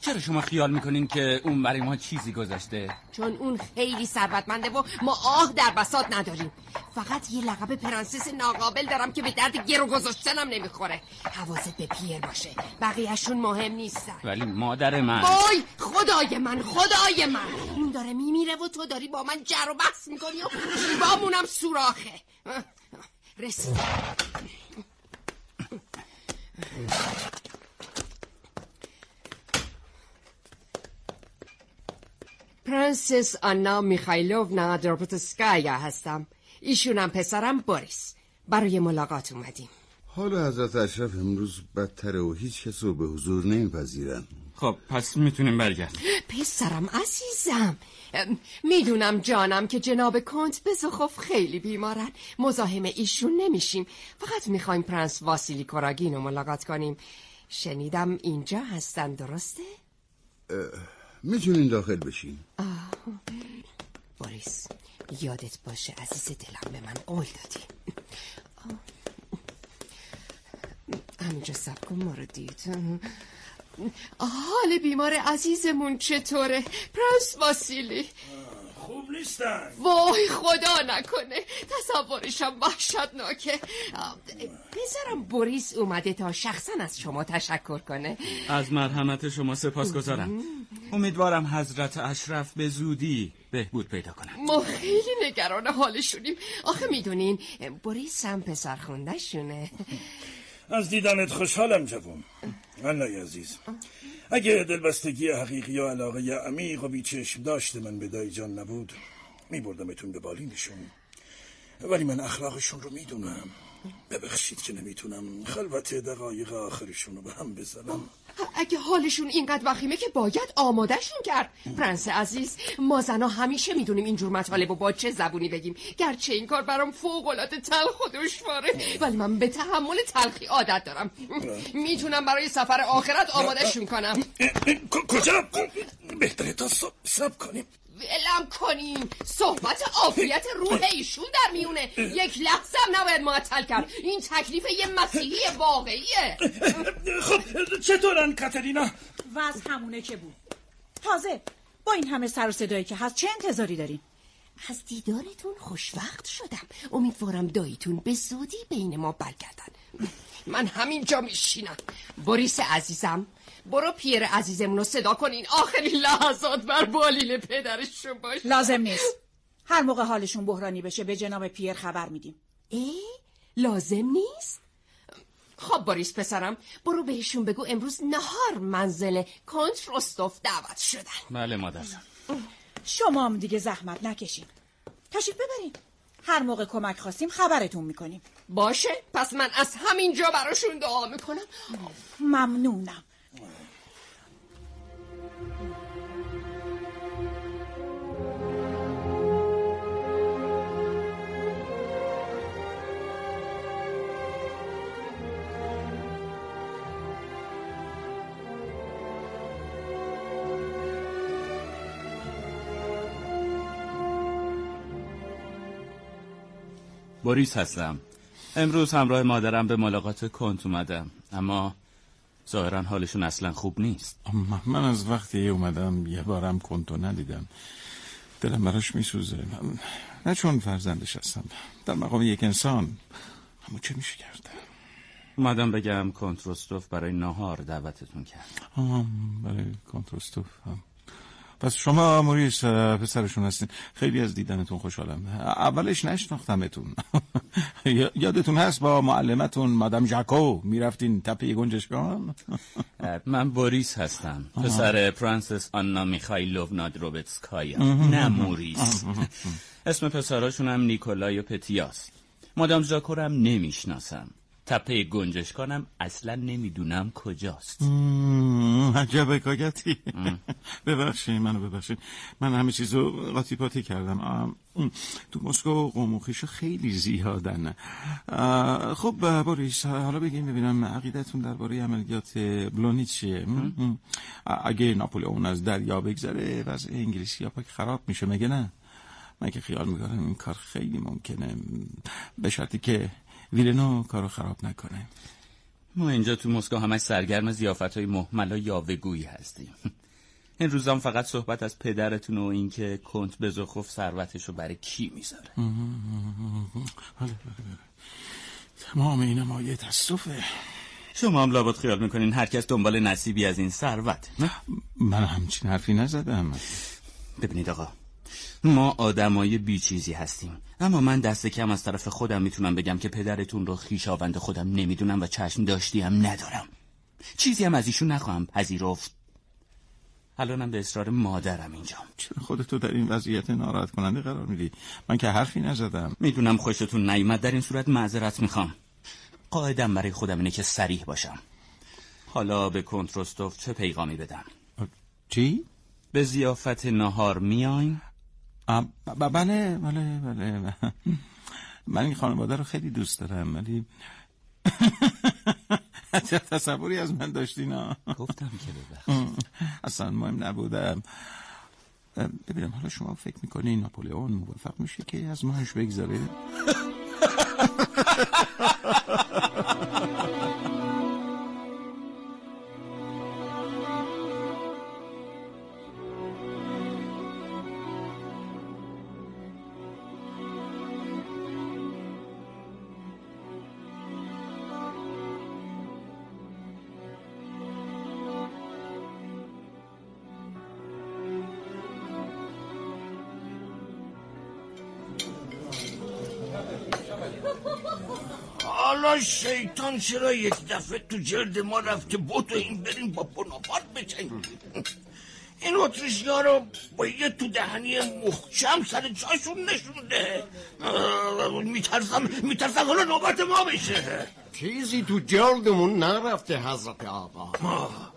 چرا شما خیال می‌کنین که اون برای ما چیزی گذاشته؟ چون اون خیلی ثروتمنده و ما آه در بساط نداریم. فقط یه لقب پرنسس ناقابل دارم که به درد گرو گذاشتنم نمی‌خوره. حواست به پیر باشه. بقیهشون مهم نیستن. ولی مادر من. وای خدای من خدای من. اون داره میمیره و تو داری با من جر و بحث می‌کنی و جیبامونم سوراخه. رسید. پرنسس آنا میخایلوونا دروبوتسکایا هستم. ایشونم پسرم بوریس. برای ملاقات اومدیم. حالا حضرت اشرف امروز بدتره و هیچ کس رو به حضور نمیپذیرن. خب پس می‌تونیم برگردیم. پسرم عزیزم می‌دونم. جانم که جناب کنت بزوخوف خیلی بیمارن. مزاحم ایشون نمیشیم. فقط می‌خوایم پرنس واسیلی کوراگین رو ملاقات کنیم. شنیدم اینجا هستن درسته؟ می‌تونین داخل بشین. آه. بوریس یادت باشه عزیز دلم به من قول دادی. همینجا صبر کن ما رو دید. حال بیمار عزیزمون چطوره؟ پرنس واسیلی. خوب نیستن. وای خدا نکنه. تصورشم وحشتناکه. پسرم بوریس اومده تا شخصا از شما تشکر کنه. از مرحمت شما سپاس گذارم. امیدوارم حضرت اشرف به زودی بهبود پیدا کنند ما خیلی نگران حالشونیم. آخه می‌دونین بوریس هم پسر خونده شونه از دیدنت خوشحالم جوون الله عزیز. اگه دلبستگی حقیقی یا علاقه عمیق و بیچشم داشته من به دای جان نبود می بردمتون به بالینشون ولی من اخلاقشون رو می‌دونم. ببخشید که نمی‌تونم خلوت دقایق آخرشون رو به هم بزنم. اگه حالشون اینقدر وخیمه که باید آمادهشون کرد. پرنس عزیز ما زنا همیشه می‌دونیم اینجور مطالب و با چه زبونی بگیم. گرچه این کار برام فوق العاده تلخ و دشواره ولی من به تحمل تلخی عادت دارم. می‌تونم برای سفر آخرت آمادهشون کنم. کجا؟ بهتره تا سب کنیم. ولم کنیم. صحبت عافیت روح ایشون در میونه. یک لحظه هم نباید معطل کرد. این تکلیف یه مسیحی واقعیه. خب چطورن کاترینا؟ وضع همونه که بود. تازه با این همه سر و صدایی که هست چه انتظاری دارین؟ از دیدارتون خوشوقت شدم. امیدوارم داییتون به زودی بین ما برگردن. من همینجا میشینم. بوریس عزیزم. برو پیر عزیزمون رو صدا کنین آخرین لحظات بر بالین پدرشون باش. لازم نیست. هر موقع حالشون بحرانی بشه به جناب پیر خبر میدیم. ای لازم نیست؟ خب باریس پسرم برو بهشون بگو امروز نهار منزل کنت رستوف دعوت شدن. بله مادر شما هم دیگه زحمت نکشین تشریف ببرین هر موقع کمک خواستیم خبرتون می‌کنیم. باشه پس من از همینجا براشون دعا می‌کنم. ممنونم. بوریس هستم. امروز همراه مادرم به ملاقات کنت اومدم. اما ظاهرا حالشون اصلا خوب نیست. من از وقتی اومدم یه بارم کنتو ندیدم. دلم براش میسوزه. نه چون فرزندش هستم در مقام یک انسان. اما چه میشه کرده اومدم بگم کنترستوف برای نهار دعوتتون کرد. آه برای کنترستوف هم. پس شما موریس پسرشون هستین. خیلی از دیدنتون خوشحالم. اولش نشناختمتون یادتون هست با معلمتون مادام ژاکو می‌رفتین تپه گنجشگان؟ من بوریس هستم. پسر پرنسس آنا میخایلوونا دروبتسکایا نه موریس. اسم پسراشون هم نیکولای و پتیاست مادام ژاکو رو هم نمی‌شناسم. تپه گنجشکانم اصلا نمی‌دونم کجاست. عجب حکایتی. ببخشید منو ببخشید. من همه چیزو قاطی پاتی کردم تو مسکو قوم خیلی زیادن. خب بوریس حالا بگیم ببینم عقیدتون درباره عملیات بلونی چیه. اگه ناپولئون از دریا بگذره وضع انگلیسی ها پاک خراب میشه مگه نه؟ من که خیال می‌کنم این کار خیلی ممکنه. به شرطی که ویلنو کارو خراب نکنه. ما اینجا تو مسکو همش سرگرم زیافت های محمل و یاوهگویی هستیم. این روزام فقط صحبت از پدرتون و اینکه کنت بزخوف ثروتشو برای کی می‌ذاره. تمام این مایه تصفه شما هم لابد خیال می‌کنین هر کس دنبال نصیبی از این ثروت من همچین حرفی نزدم. ببینید آقا ما آدمای بیچیزی هستیم. اما من دست کم از طرف خودم می‌تونم بگم که پدرتون رو خیشاوند خودم نمی‌دونم و چشم داشتی هم ندارم. چیزی هم از ایشون نخواهم پذیرفت. الانم به اصرار مادرم اینجا چرا خودتو در این وضعیت ناراحت کننده قرار میدی؟ من که حرفی نزدم. می‌دونم خوشتون نیومد در این صورت معذرت می‌خوام. قاعدم برای خودم اینه که سریح باشم. حالا به کنترستوف چه پیغامی بدم؟ چی؟ به زیافت نهار میاین؟ بله بله بله من این خانواده رو خیلی دوست دارم ولی تصوری از من داشتین گفتم که ببخش اصلا مهم نبودم. ببینم حالا شما فکر می‌کنی ناپولئون موفق میشه که از ماهش بگذاره شیطان چرا یک دفعه تو جلد ما رفته بوتو این بریم با بناپارت بچنگیم؟ این اتریشی ها رو با یه تو دهنی محکم سر جاشون نشونده میترسم میترسم حالا نوبت ما بشه. چیزی تو جلدمون نرفته حضرت آقا.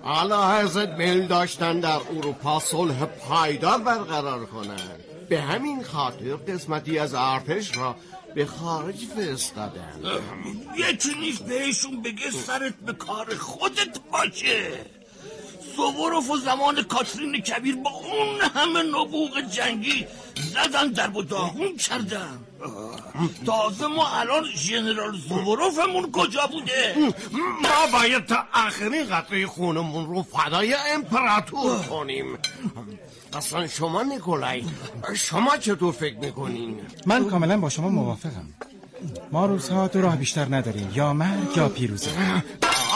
حالا حضرت میل داشتن در اروپا صلح پایدار برقرار کنن. به همین خاطر قسمتی از ارتش را به خارج فرستادن. یکی نیست بهشون بگه سرت به کار خودت باشه. سووروف و زمان کاترین کبیر با اون همه نبوغ جنگی زدن در و داغون کردن. تازه ما الان ژنرال زوروفمون کجا بوده؟ ما باید تا آخرین قطره خونمون رو فدای امپراتور کنیم. اصلا شما نیکولای شما چطور فکر می‌کنین؟ من کاملا با شما موافقم. ما روزها دو راه بیشتر نداریم. یا مرگ یا پیروزی.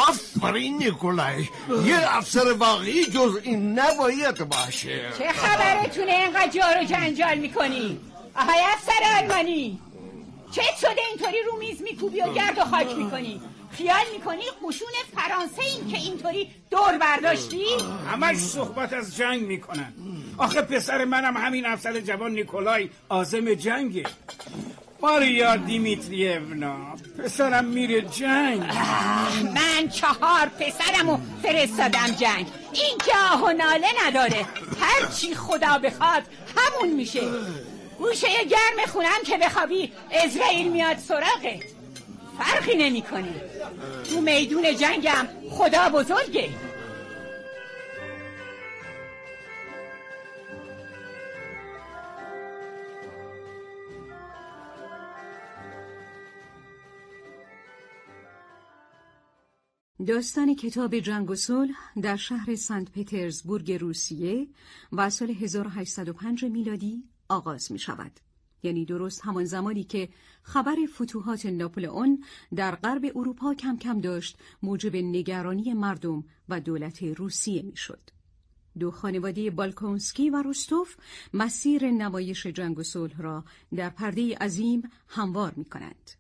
آفرین نیکولای یه افسر واقعی جز این نباید باشه. چه خبرتونه اینقدر جار و جنجال می‌کنی؟ آهای افسر آلمانی چه شده اینطوری رو میز میکوبی و گرد و خاک می‌کنی؟ خیال می‌کنی قشون فرانسه این که اینطوری دور برداشتی؟ همش صحبت از جنگ می‌کنن. آخه پسر منم همین افسر جوان نیکولای آزم جنگه. ماریا دیمیتریونا پسرم میره جنگ. من چهار پسرمو فرستادم جنگ. این که آه و ناله نداره. هرچی خدا بخواد همون میشه. گوشه گرم خونم که بخوابی ازرائیل میاد سراغت. فرقی نمی‌کنه. تو میدون جنگم خدا بزرگه. داستان کتاب جنگ و صلح در شهر سنت پترزبورگ روسیه و سال 1805 میلادی آغاز می شود. یعنی درست همان زمانی که خبر فتوحات ناپولئون در غرب اروپا کم کم داشت موجب نگرانی مردم و دولت روسیه می‌شد. دو خانواده بالکونسکی و روستوف مسیر نمایش جنگ و صلح را در پرده عظیم هموار می کنند.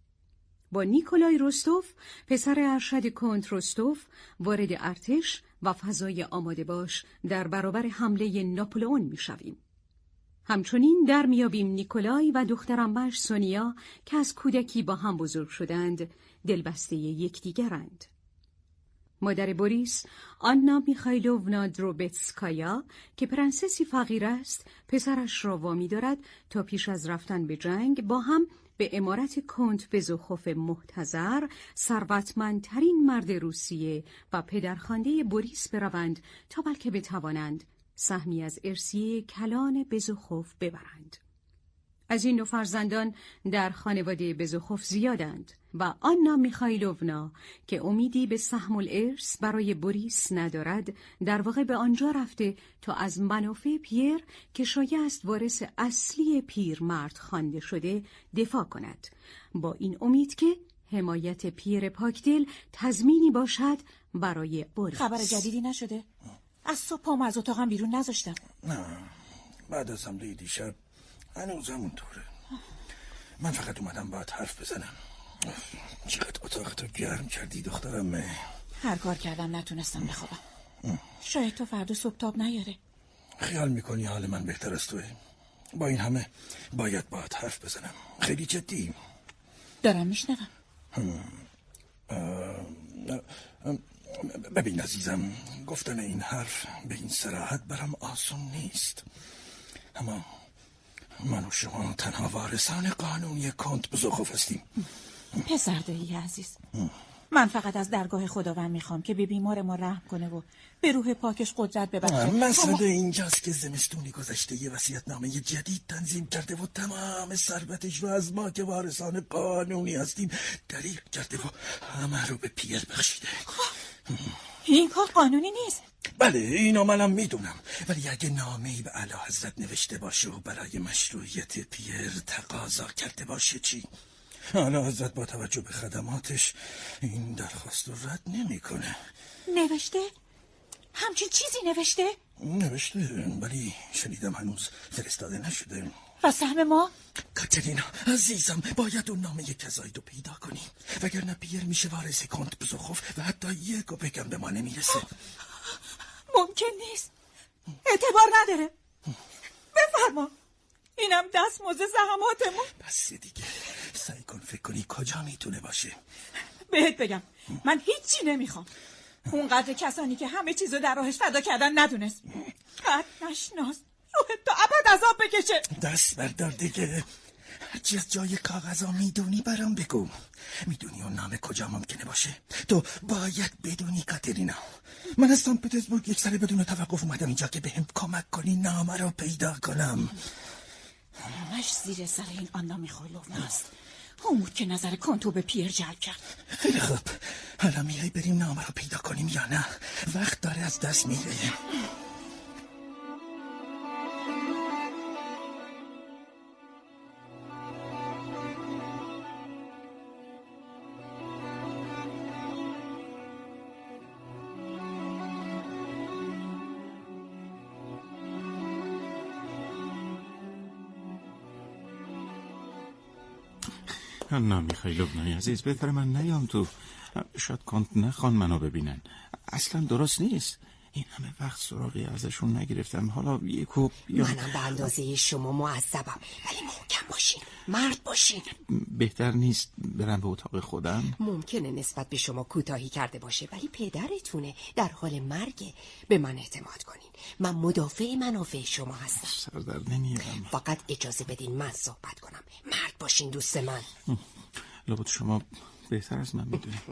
با نیکولای روستوف پسر ارشد کنت روستوف وارد ارتش و فضای آماده باش در برابر حمله ناپولئون می شویم. همچنین در می‌یابیم نیکولای و دختر عمه‌اش سونیا که از کودکی با هم بزرگ شدند دلبسته یکدیگرند. مادر بوریس آنا میخایلوونا دروبتسکایا که پرنسسی فقیر است پسرش را وامی دارد تا پیش از رفتن به جنگ با هم به عمارت کنت بزوخوف محتضر ثروتمندترین مرد روسیه و پدرخوانده بوریس بروند تا بلکه بتوانند سهمی از ارسیه کلان بزوخوف ببرند. از این نو فرزندان در خانواده بزوخوف زیادند و آنا میخایلوونا که امیدی به سهم الارث برای بوریس ندارد در واقع به آنجا رفته تا از منافع پیر که شایع است وارث اصلی پیر مرد خوانده شده دفاع کند با این امید که حمایت پیر پاکدل تضمینی باشد برای بوریس خبر جدیدی نشده؟ از صبح پام از اتاقم بیرون نذاشتم. نه بعد از حمله دیشب هنوز همونطوره. من فقط اومدم باید حرف بزنم. چقدر اتاق تو گرم کردی دخترم هر کار کردم نتونستم بخوابم. شاید تو فردا صبح تاب نیاره. خیال می‌کنی حال من بهتر از توه؟ با این همه باید باید حرف بزنم. خیلی جدی. دارم میشنوم. ببین عزیزم گفتن این حرف به این سراحت برام آسون نیست. اما من و شما تنها وارثان قانونی کنت بزخوف هستیم پسر دایی عزیز. من فقط از درگاه خداوند می‌خوام که به بیمار ما رحم کنه و به روح پاکش قدرت ببخشه. مسئله خب اینجاست که زمستونی گذشته یه وسیعت نامه جدید تنظیم کرده و تمام ثروتش رو از ما که وارثان قانونی هستیم دریق کرده و همه رو به پیر بخشیده. این کار قانونی نیست بله اینو منم می‌دونم ولی اگه نامه به علا حضرت نوشته باشه و برای مشروعیت پیر تقاضا کرده باشه چی؟ حالا حضرت با توجه به خدماتش این درخواست رو رد نمی‌کنه. نوشته؟ همچین چیزی نوشته؟ نوشته ولی شنیدم هنوز فرستاده نشده و سهم ما؟ کاترینا عزیزم باید اون نامه کذایی رو پیدا کنی. وگرنه پیر میشه وارث کنت بزخوف و حتی یک و بگم به ما نمی‌رسه. ممکن نیست. اعتبار نداره. بفرما. اینم دست موزه زحماتمون. بس دیگه. سعی کن فکر کنی کجا می‌تونه باشه. بهت بگم من هیچی نمی‌خوام. اونقدر کسانی که همه چیزو در راهش فدا کردن ندونست. قد نشناس. روحت تا ابد عذاب بکشه. دست بردار دیگه. هرچی از جای کاغذا می‌دونی برام بگو. می‌دونی اون نامه کجا ممکنه باشه؟ تو باید بدونی کاترینا. من از سان پترزبورگ یک سره بدون توقف اومدم اینجا که بهم کمک کنی نامه رو پیدا کنم. همش زیر سر این آنا میخوایلوف است اون بود که نظر کنتو به پیر جلب کرد. خیلی خوب. حالا میای بریم نامه رو پیدا کنیم یا نه؟ وقت داره از دست میره نه می‌خوای عزیز بهتر من نیام تو. شاید کنت نخوان منو ببینن. اصلا درست نیست. این همه وقت سراغی ازشون نگرفتم. حالا یکو یا منم به اندازه شما معذبم. ولی محکم باشین. مرد باشین. بهتر نیست برم به اتاق خودم؟ ممکنه نسبت به شما کوتاهی کرده باشه ولی پدرتونه. در حال مرگ به من اعتماد کنین. من مدافع منافع شما هستم. سردر نمیارم فقط اجازه بدین من صحبت کنم. مرد باشین دوست من. لابد شما بهتر از من می‌دونی.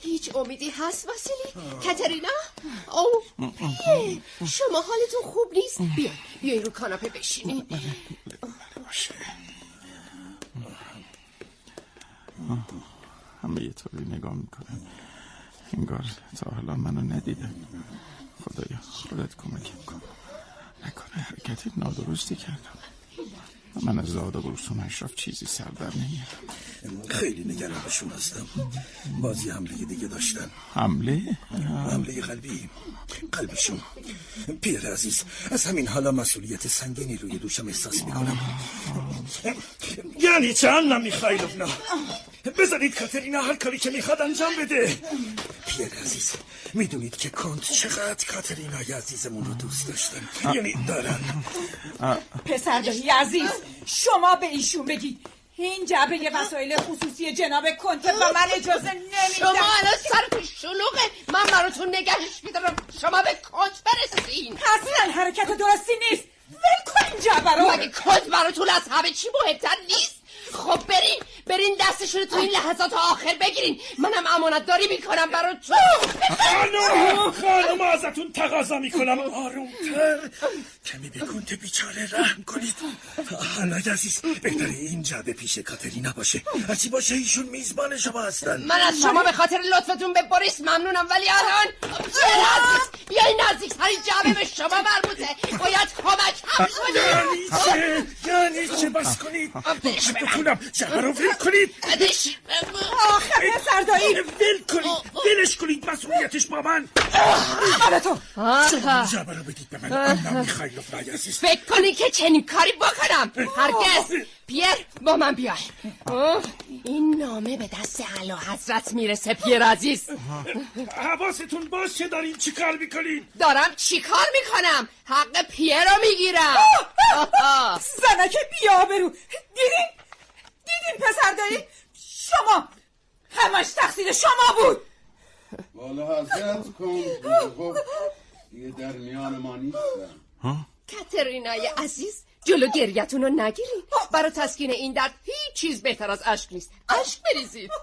هیچ امیدی هست واسیلی؟ کترینا؟ او. شما حالتون خوب نیست؟ بیا بیا رو کاناپه بشینی باشه. همه یه طوری نگاه می‌کنن. انگار تا حالا منو ندیدن. خدایا خودت کمکم کن. نکنه حرکتی نادرستی کردم. من از زاد و برسون اشراف چیزی سر در نمیارم. خیلی نگرانشون هستم. بازی حمله دیگه داشتن. حمله؟ حمله قلبی. قلبشون پیر عزیز از همین حالا مسئولیت سنگینی روی دوشم احساس می‌کنم. یعنی چند نمیخوایلونا بذارید کاترینا هر کاری که می‌خواد انجام بده. پیر عزیز. می‌دونید که کنت چقدر کاترینای عزیزمون رو دوست داشتن. یعنی دارن. پسر دایی عزیز شما به ایشون بگید. این جعبه وسایل خصوصی جناب کنته و من اجازه نمیدم شما الان سرتون شلوغه. من براتون نگهش میدارم. شما به کنت برسین. اصلا حرکت درستی نیست. ول کن این جعبه رو. مگه کنت براتون از همه چی مهمتر نیست؟ خب برین برین دستشون رو تو این لحظات آخر بگیرین. منم امانت داری می‌کنم براتون خانم خانم ازتون تقاضا می‌کنم. آرومتر. کمی به کنت بیچاره رحم کنید. حالا عزیز بهتره این جعبه پیش کاترینا باشه هرچی باشه ایشون میزبان شما هستن. من از شما به خاطر لطفتون به بوریس ممنونم ولی الان بیاین نزدیک ترین جعبه به شما مربوطه باید کمک هم یعنی چه؟ یعنی چه؟ بس کنید. بکنم جعبه رو ول کنید. آخه پسر دایی ول کنید. ولش کنید مسئولیتش با من. حالا تو. شما جعبه رو بدید به من. میخایلوف رای عزیز. فکر کنی که چنین کاری بکنم؟ هرگز. پیر با من بیای. این نامه به دست اعلی حضرت می‌رسه پیر عزیز. حواستون باشه دارین؟ چی کار می‌کنین؟ دارم چی کار می‌کنم؟ حق پیر رو می‌گیرم. زنک بیابرو. دیدین؟ دیدین پسر دایی شما همش تقصیر شما بود. والا حضرت کن. خب دیگه در میان ما نیستم کاترینای عزیز جلو گریتون رو نگیرین برای تسکین این درد هیچ چیز بهتر از اشک نیست. اشک بریزید.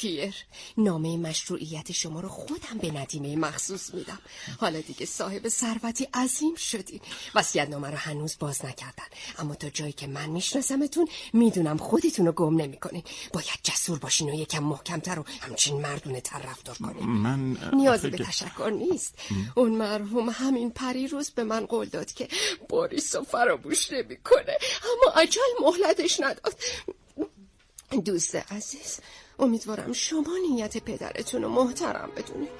پیر. نامه مشروعیت شما رو خودم به ندیمه مخصوص میدم. حالا دیگه صاحب ثروتی عظیم شدین وسیعت نامه رو هنوز باز نکردن. اما تا جایی که من میشناسمتون می‌دونم خودتون رو گم نمی‌کنین. باید جسور باشین و یکم محکمتر و همچین مردونه تر رفتار کنین. من نیازی به تشکر نیست. اون مرحوم همین پری روز به من قول داد که بوریس رو فراموش نمی‌کنه. اما اجل مهلتش نداد. دوست عزیز امیدوارم شما نیت پدرتون رو محترم بدونید.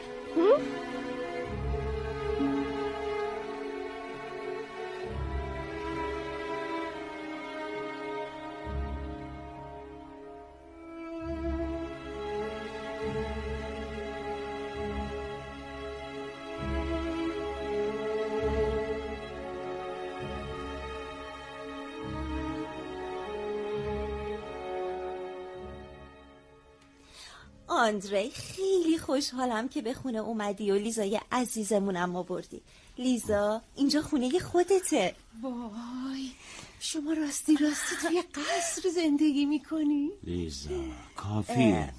آندری خیلی خوشحالم که به خونه اومدی و لیزای عزیزمونم آوردی. لیزا اینجا خونه خودته. وای شما راستی راستی توی قصر زندگی می‌کنی؟ لیزا کافیه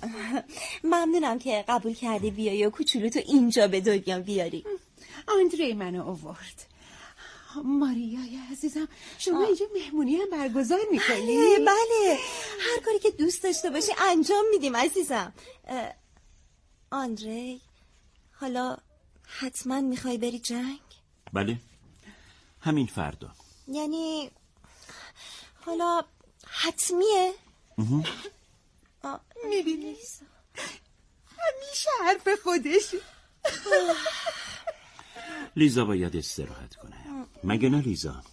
ممنونم که قبول کردی بیای و کوچولو تو اینجا به دنیا بیاری. آندری منو آورد. ماریای عزیزم شما اینجا مهمونی هم برگزار می‌کنی؟ بله. بله. هر کاری که دوست داشته باشی انجام میدیم عزیزم. آندری حالا حتما می‌خوای بری جنگ؟ بله. همین فردا. یعنی حالا حتمیه؟ می‌بینی؟ همیشه حرف خودش. لیزا باید استراحت کنه. مگه نه لیزا؟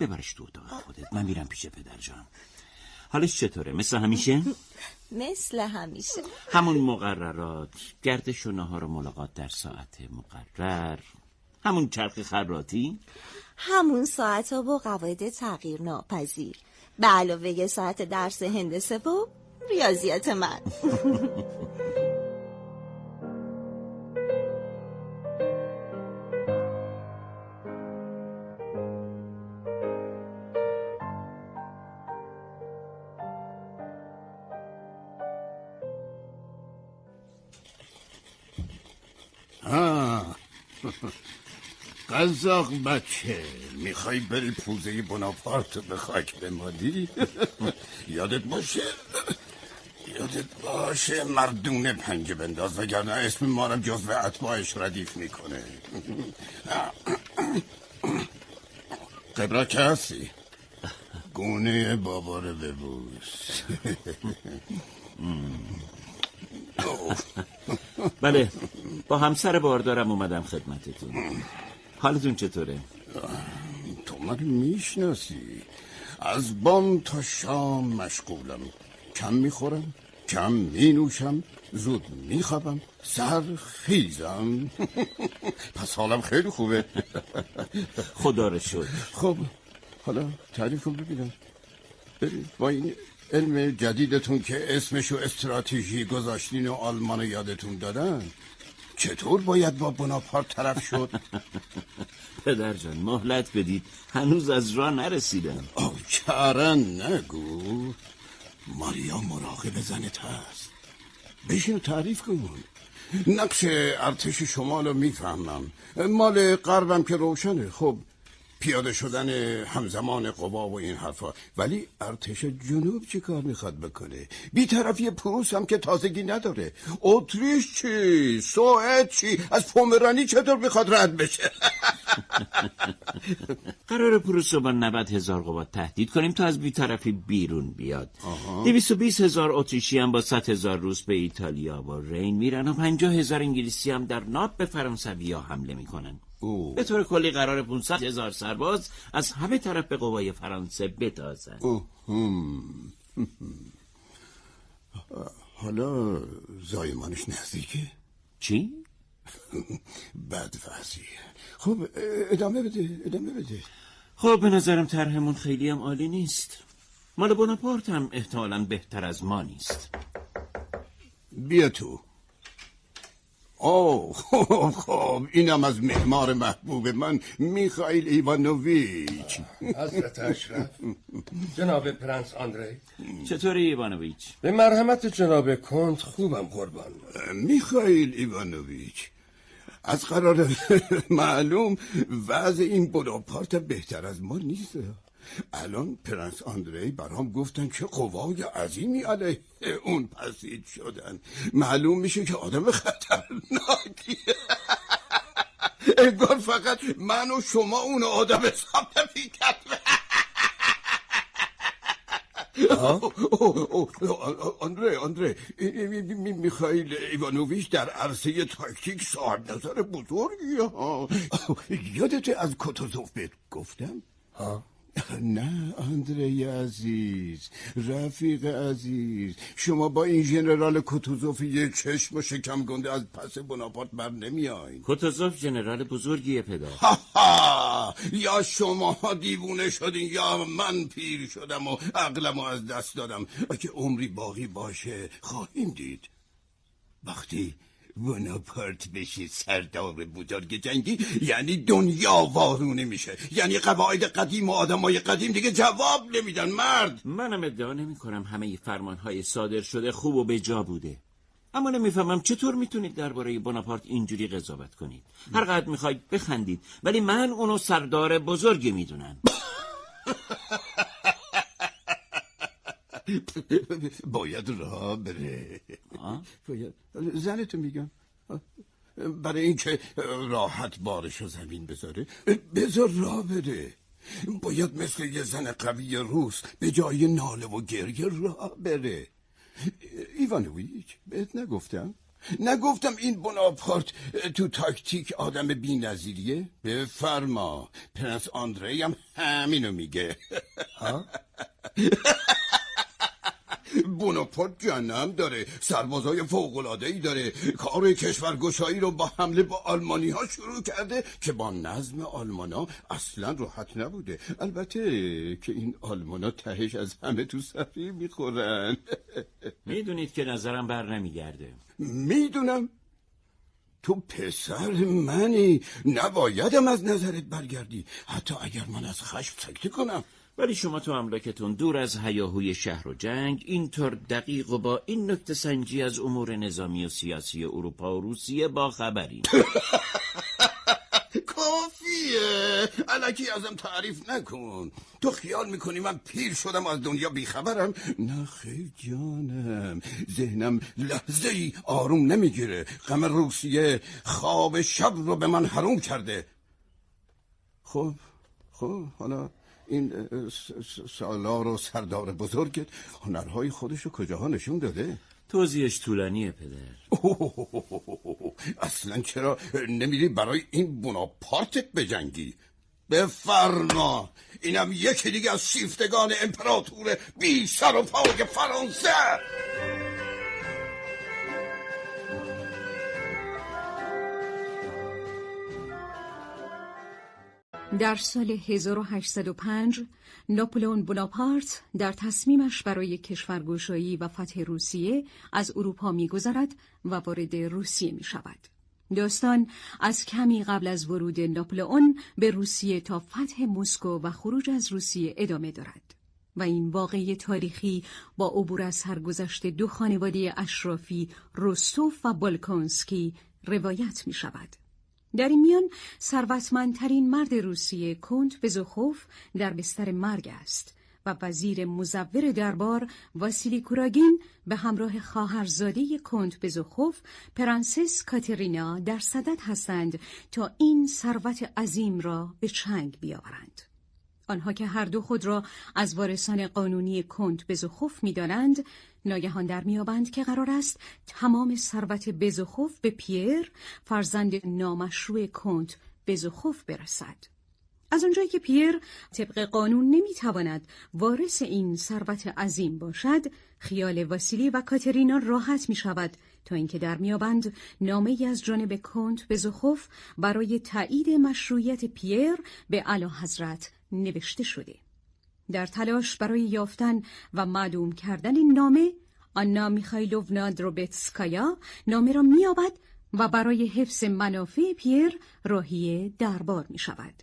ببرش تو اتاق خودت. من میرم پیش پدر جان. حالش چطوره؟ مثل همیشه؟ مثل همیشه. همون مقررات. گردش و نهار و ملاقات در ساعت مقرر. همون چرخ خراتی همون ساعت ها و قواعد تغییر ناپذیر به علاوه ساعت درس هندسه و ریاضیات من. قزاق بچه. می‌خوای بری پوزه بناپارت به خاک بمادی یادت باشه؟ یادت باشه مردونه پنجه بنداز وگرنه اسم ما رو جزو اتباعش ردیف می‌کنه. قبرا که هستی؟ گونه بابا رو ببوس. بله با همسر باردارم اومدم خدمتتون. حالتون چطوره؟ تو من می‌شناسی. از بام تا شام مشغولم. کم می‌خورم کم می نوشم زود می خوابم سر خیزم. پس حالم خیلی خوبه. خدا رو شد خب حالا تعریف کن ببینم. برید با این علم جدیدتون که اسمشو استراتژی گذاشتین و آلمان یادتون دادن چطور باید با بناپارت طرف شد؟ پدر جان مهلت بدید. هنوز از راه نرسیدم. چرن نگو. ماریا مراقب زنت هست. بشین تعریف کن. نقش ارتش شمال رو می‌فهمم. مال غربم که روشنه. خب پیاده شدن همزمان قوا و این حرفا. ولی ارتش جنوب چی کار می‌خواد بکنه؟ بیطرفی پروس هم که تازگی نداره. اتریش چی؟ سوئد چی؟ از پومرانی چطور می‌خواد رد بشه؟ قرار پروس رو با 90 هزار قوات تهدید کنیم تا از بیطرفی بیرون بیاد. دویست و بیس هزار اتریشی هم با 100 هزار روس به ایتالیا و رین میرن و 50 هزار انگلیسی هم در ناپ به فرانسوی ها حمله می‌کنن. به طور کلی قرار 500 هزار سرباز از همه طرف به قوای فرانسه بتازن حالا زایمانش نزدیکه؟ چی؟ بد وضعیه. خب ادامه بده ادامه بده. خب به نظرم طرحمون خیلی هم عالی نیست. مال بوناپارت هم احتمالا بهتر از ما نیست. بیا تو. اوه خب خب اینم از معمار محبوب من میخائیل ایوانوویچ. حضرت اشرف. جناب پرنس آندری. چطوری ایوانوویچ؟ به مرحمت جناب کنت خوبم قربان. میخائیل ایوانوویچ از قرار معلوم وضع این بناپارت بهتر از ما نیست. الان پرنس آندری برام گفتن که قوای عظیمی علیه اون پسید شدن. معلوم میشه که آدم خطرناکیه. انگار فقط من و شما اون آدم حساب نمی‌کرد آندره آندره میخائیل ایوانوویچ در عرصه تاکتیک صاحب نظر بزرگی ها یادت از کتوزوف بهت گفتم؟ ها نه آندری عزیز رفیق عزیز شما با این ژنرال کوتوزوف یک چشم و شکم گنده از پس بناپارت بر نمیاین کوتوزوف ژنرال بزرگیه پدر. یا شما دیوونه شدین یا من پیر شدم و عقلم از دست دادم. اگه عمری باقی باشه خواهیم دید. وقتی بناپارت بشه سردار بزرگ جنگی یعنی دنیا وارونه میشه. یعنی قواعد قدیم و آدمای قدیم دیگه جواب نمیدن مرد. منم ادعا نمی کنم همه فرمان های صادر شده خوب و به جا بوده. اما نمی‌فهمم چطور می‌تونید درباره بناپارت اینجوری قضاوت کنید. هر قدر می‌خواید بخندید ولی من اونو سردار بزرگی می‌دونم. باید راه بره. زنتو میگم. برای اینکه راحت بارشو زمین بذاره. بذار راه بره. باید مثل یه زن قوی روس به جای ناله و گریه راه بره. ایوانوویچ بهت نگفتم. نگفتم این بناپارت تو تاکتیک آدم بی نظیریه بفرما. پرنس آندری هم همینو میگه. بوناپارت جنم داره سربازای فوق‌العاده ای داره. کار کشورگشایی رو با حمله با آلمانی ها شروع کرده که با نظم آلمانا اصلا راحت نبوده. البته که این آلمانا تهش از همه تو صفی می‌خورن. می‌دونید که نظرم بر نمیگرده. می‌دونم. تو پسر منی. نبایدم از نظرت برگردی. حتی اگر من از خشم سکته کنم. ولی شما تو املاکتون دور از هیاهوی شهر و جنگ اینطور دقیق و با این نکته سنجی از امور نظامی و سیاسی اروپا و روسیه با خبری کافیه. علکی ازم تعریف نکن. تو خیال می‌کنی من پیر شدم از دنیا بیخبرم؟ نه خیلی جانم. ذهنم لحظه ای آروم نمی‌گیره. غم روسیه خواب شب رو به من حروم کرده. خب خب حالا این سالار و سردار بزرگت هنرهای خودشو کجاها نشون داده؟ توضیحش طولانیه پدر. اصلا چرا نمیری برای این بناپارتت بجنگی؟ بفرما. اینم یکی دیگه از شیفتگان امپراتور بی سر و پای فرانسه. در سال 1805 ناپلئون بوناپارت در تصمیمش برای کشورگشایی و فتح روسیه از اروپا میگذرد و وارد روسیه می شود. داستان از کمی قبل از ورود ناپلئون به روسیه تا فتح مسکو و خروج از روسیه ادامه دارد و این واقعی تاریخی با عبور از سرگذشت دو خانواده اشرافی روستوف و بالکونسکی روایت می شود. در این میان ثروتمندترین مرد روسیه کنت بزوخوف در بستر مرگ است و وزیر مزور دربار واسیلی کوراگین به همراه خواهرزاده کنت بزوخوف پرنسس کاترینا در صدد هستند تا این ثروت عظیم را به چنگ بیاورند. آنها که هر دو خود را از وارثان قانونی کنت بزوخوف می‌دانند ناگهان در می‌یابند که قرار است تمام ثروت بزوخوف به پیر فرزند نامشروع کنت بزوخوف برسد. از آنجایی که پیر طبق قانون نمی‌تواند وارث این ثروت عظیم باشد خیال واسیلی و کاترینا راحت می شود تا اینکه در میابند نامه از جانب کنت بزوخوف برای تایید مشروعیت پیر به علا حضرت نوشته شده در تلاش برای یافتن و معلوم کردن این نامه آنا میخایلوونا دروبتسکایا نامه را میابد و برای حفظ منافع پیر راهی دربار می شود.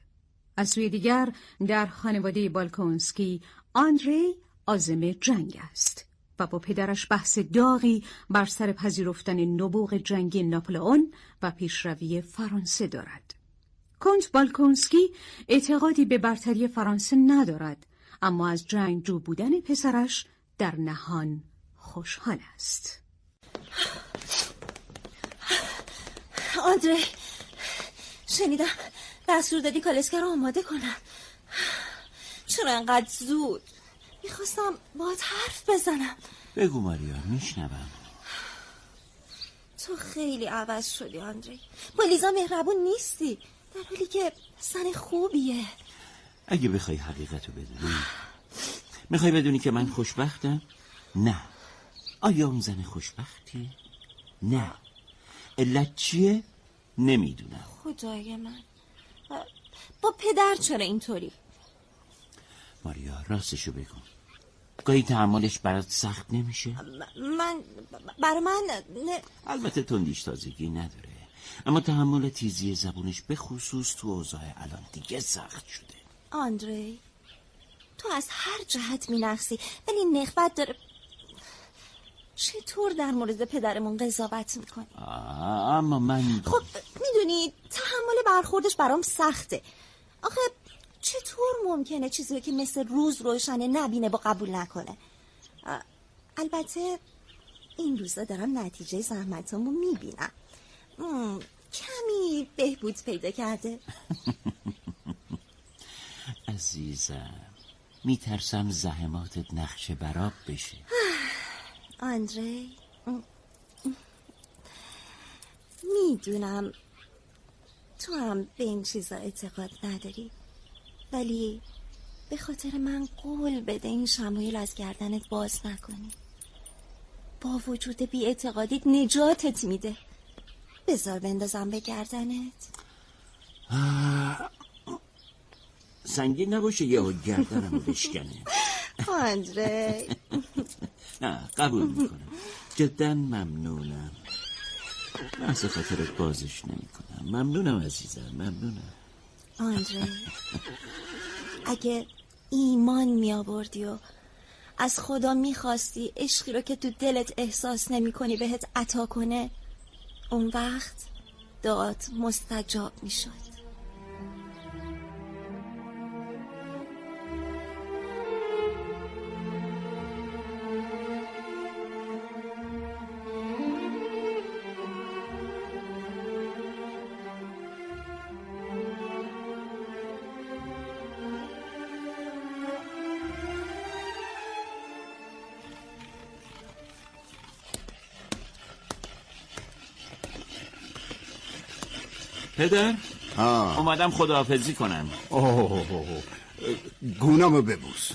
از سوی دیگر در خانواده بالکونسکی آندری آزم جنگ است و با پدرش بحث داغی بر سر پذیرفتن نبوغ جنگی ناپلئون و پیشروی فرانسه دارد. کنت بالکونسکی اعتقادی به برتری فرانسه ندارد اما از جنگ جو بودن پسرش در نهان خوشحال است. آندره شنیدم دستور دادی کالسکر رو آماده کنم. چرا انقدر زود؟ می‌خواستم باید حرف بزنم. بگو ماریا میشنوم. تو خیلی عوض شدی آندری. با لیزا مهربون نیستی. در حالی که سن خوبیه اگه بخوای حقیقت رو بدونی می‌خوای بدونی که من خوشبختم؟ نه آیا اون زن خوشبختی؟ نه علت چیه؟ نمی‌دونم خدای من با پدر چرا اینطوری؟ ماریا راستشو بگو گاهی تحملش برات سخت نمیشه؟ من برای من نه... البته تندیش تازگی نداره اما تحمل تیزی زبونش به خصوص تو اوضاع الان دیگه سخت شده. آندری تو از هر جهت می نخصی ولی نخبت داره. چطور در مورد پدرمون قضاوت می‌کنی؟ اما من خب می‌دونی تحمل برخوردش برام سخته. آخه چطور ممکنه چیزی که مثل روز روشنه نبینه با قبول نکنه؟ البته این روزا دارم نتیجه زحمتامو می‌بینم. کمی بهبود پیدا کرده. عزیزم میترسم زحماتت نقش براب بشه. آندری می‌دونم تو هم به این چیزا اعتقاد نداری ولی به خاطر من قول بده این شمایل از گردنت باز نکنی. با وجود بی اعتقادیت نجاتت میده. بذار بندازم به گردنت. سنگین نباشه یه گردنمو بشکنه. آندره. نه قبول می‌کنم. جدا ممنونم. محض خاطرت بازش نمی‌کنم. ممنونم عزیزم ممنونم. آندره. اگه ایمان می آوردی و از خدا می‌خواستی عشقی رو که تو دلت احساس نمی کنی بهت عطا کنه اون وقت داد مستجاب می شد پدر؟ آه. اومدم خداحافظی کنم. اوه. گونامو ببوس.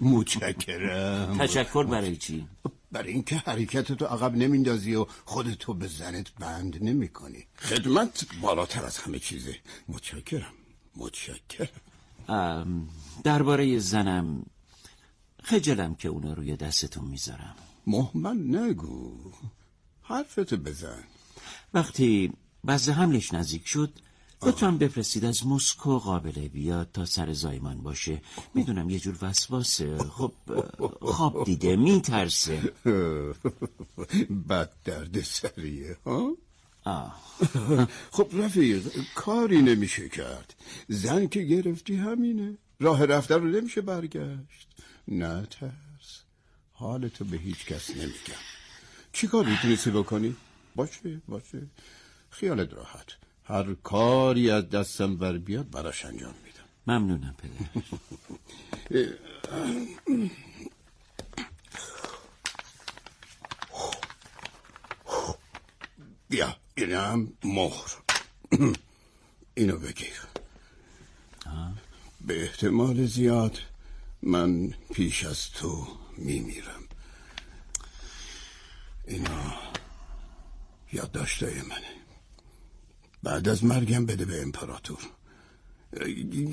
متشکرم. تشکر برای چی؟ برای اینکه حرکتتو عقب نمیندازی و خودتو به زنت بند نمی کنی خدمت بالاتر از همه چیزه. متشکرم. متشکرم. درباره زنم خجلم که اونا روی دستتون می‌ذارم. محمل نگو. حرفتو بزن. وقتی بعض حملش نزدیک شد لطفا بفرستید از مسکو قابله بیاد تا سر زایمان باشه. می‌دونم یه جور وسواسه خب خواب دیده میترسه. بد درد سریه ها؟ خب رفیق کاری نمیشه کرد. زن که گرفتی همینه. راه رفته رو نمیشه برگشت. نه ترس. حالتو به هیچ کس نمیگم. چی کار می‌تونستی بکنی؟ باشه باشه. خیالت راحت. هر کاری از دستم بر بیاد براش انجام میدم. ممنونم پدر. بیا اینم مهر. اینو بگیر. به احتمال زیاد من پیش از تو میمیرم. اینا یادداشتای منه. بعد از مرگم بده به امپراتور.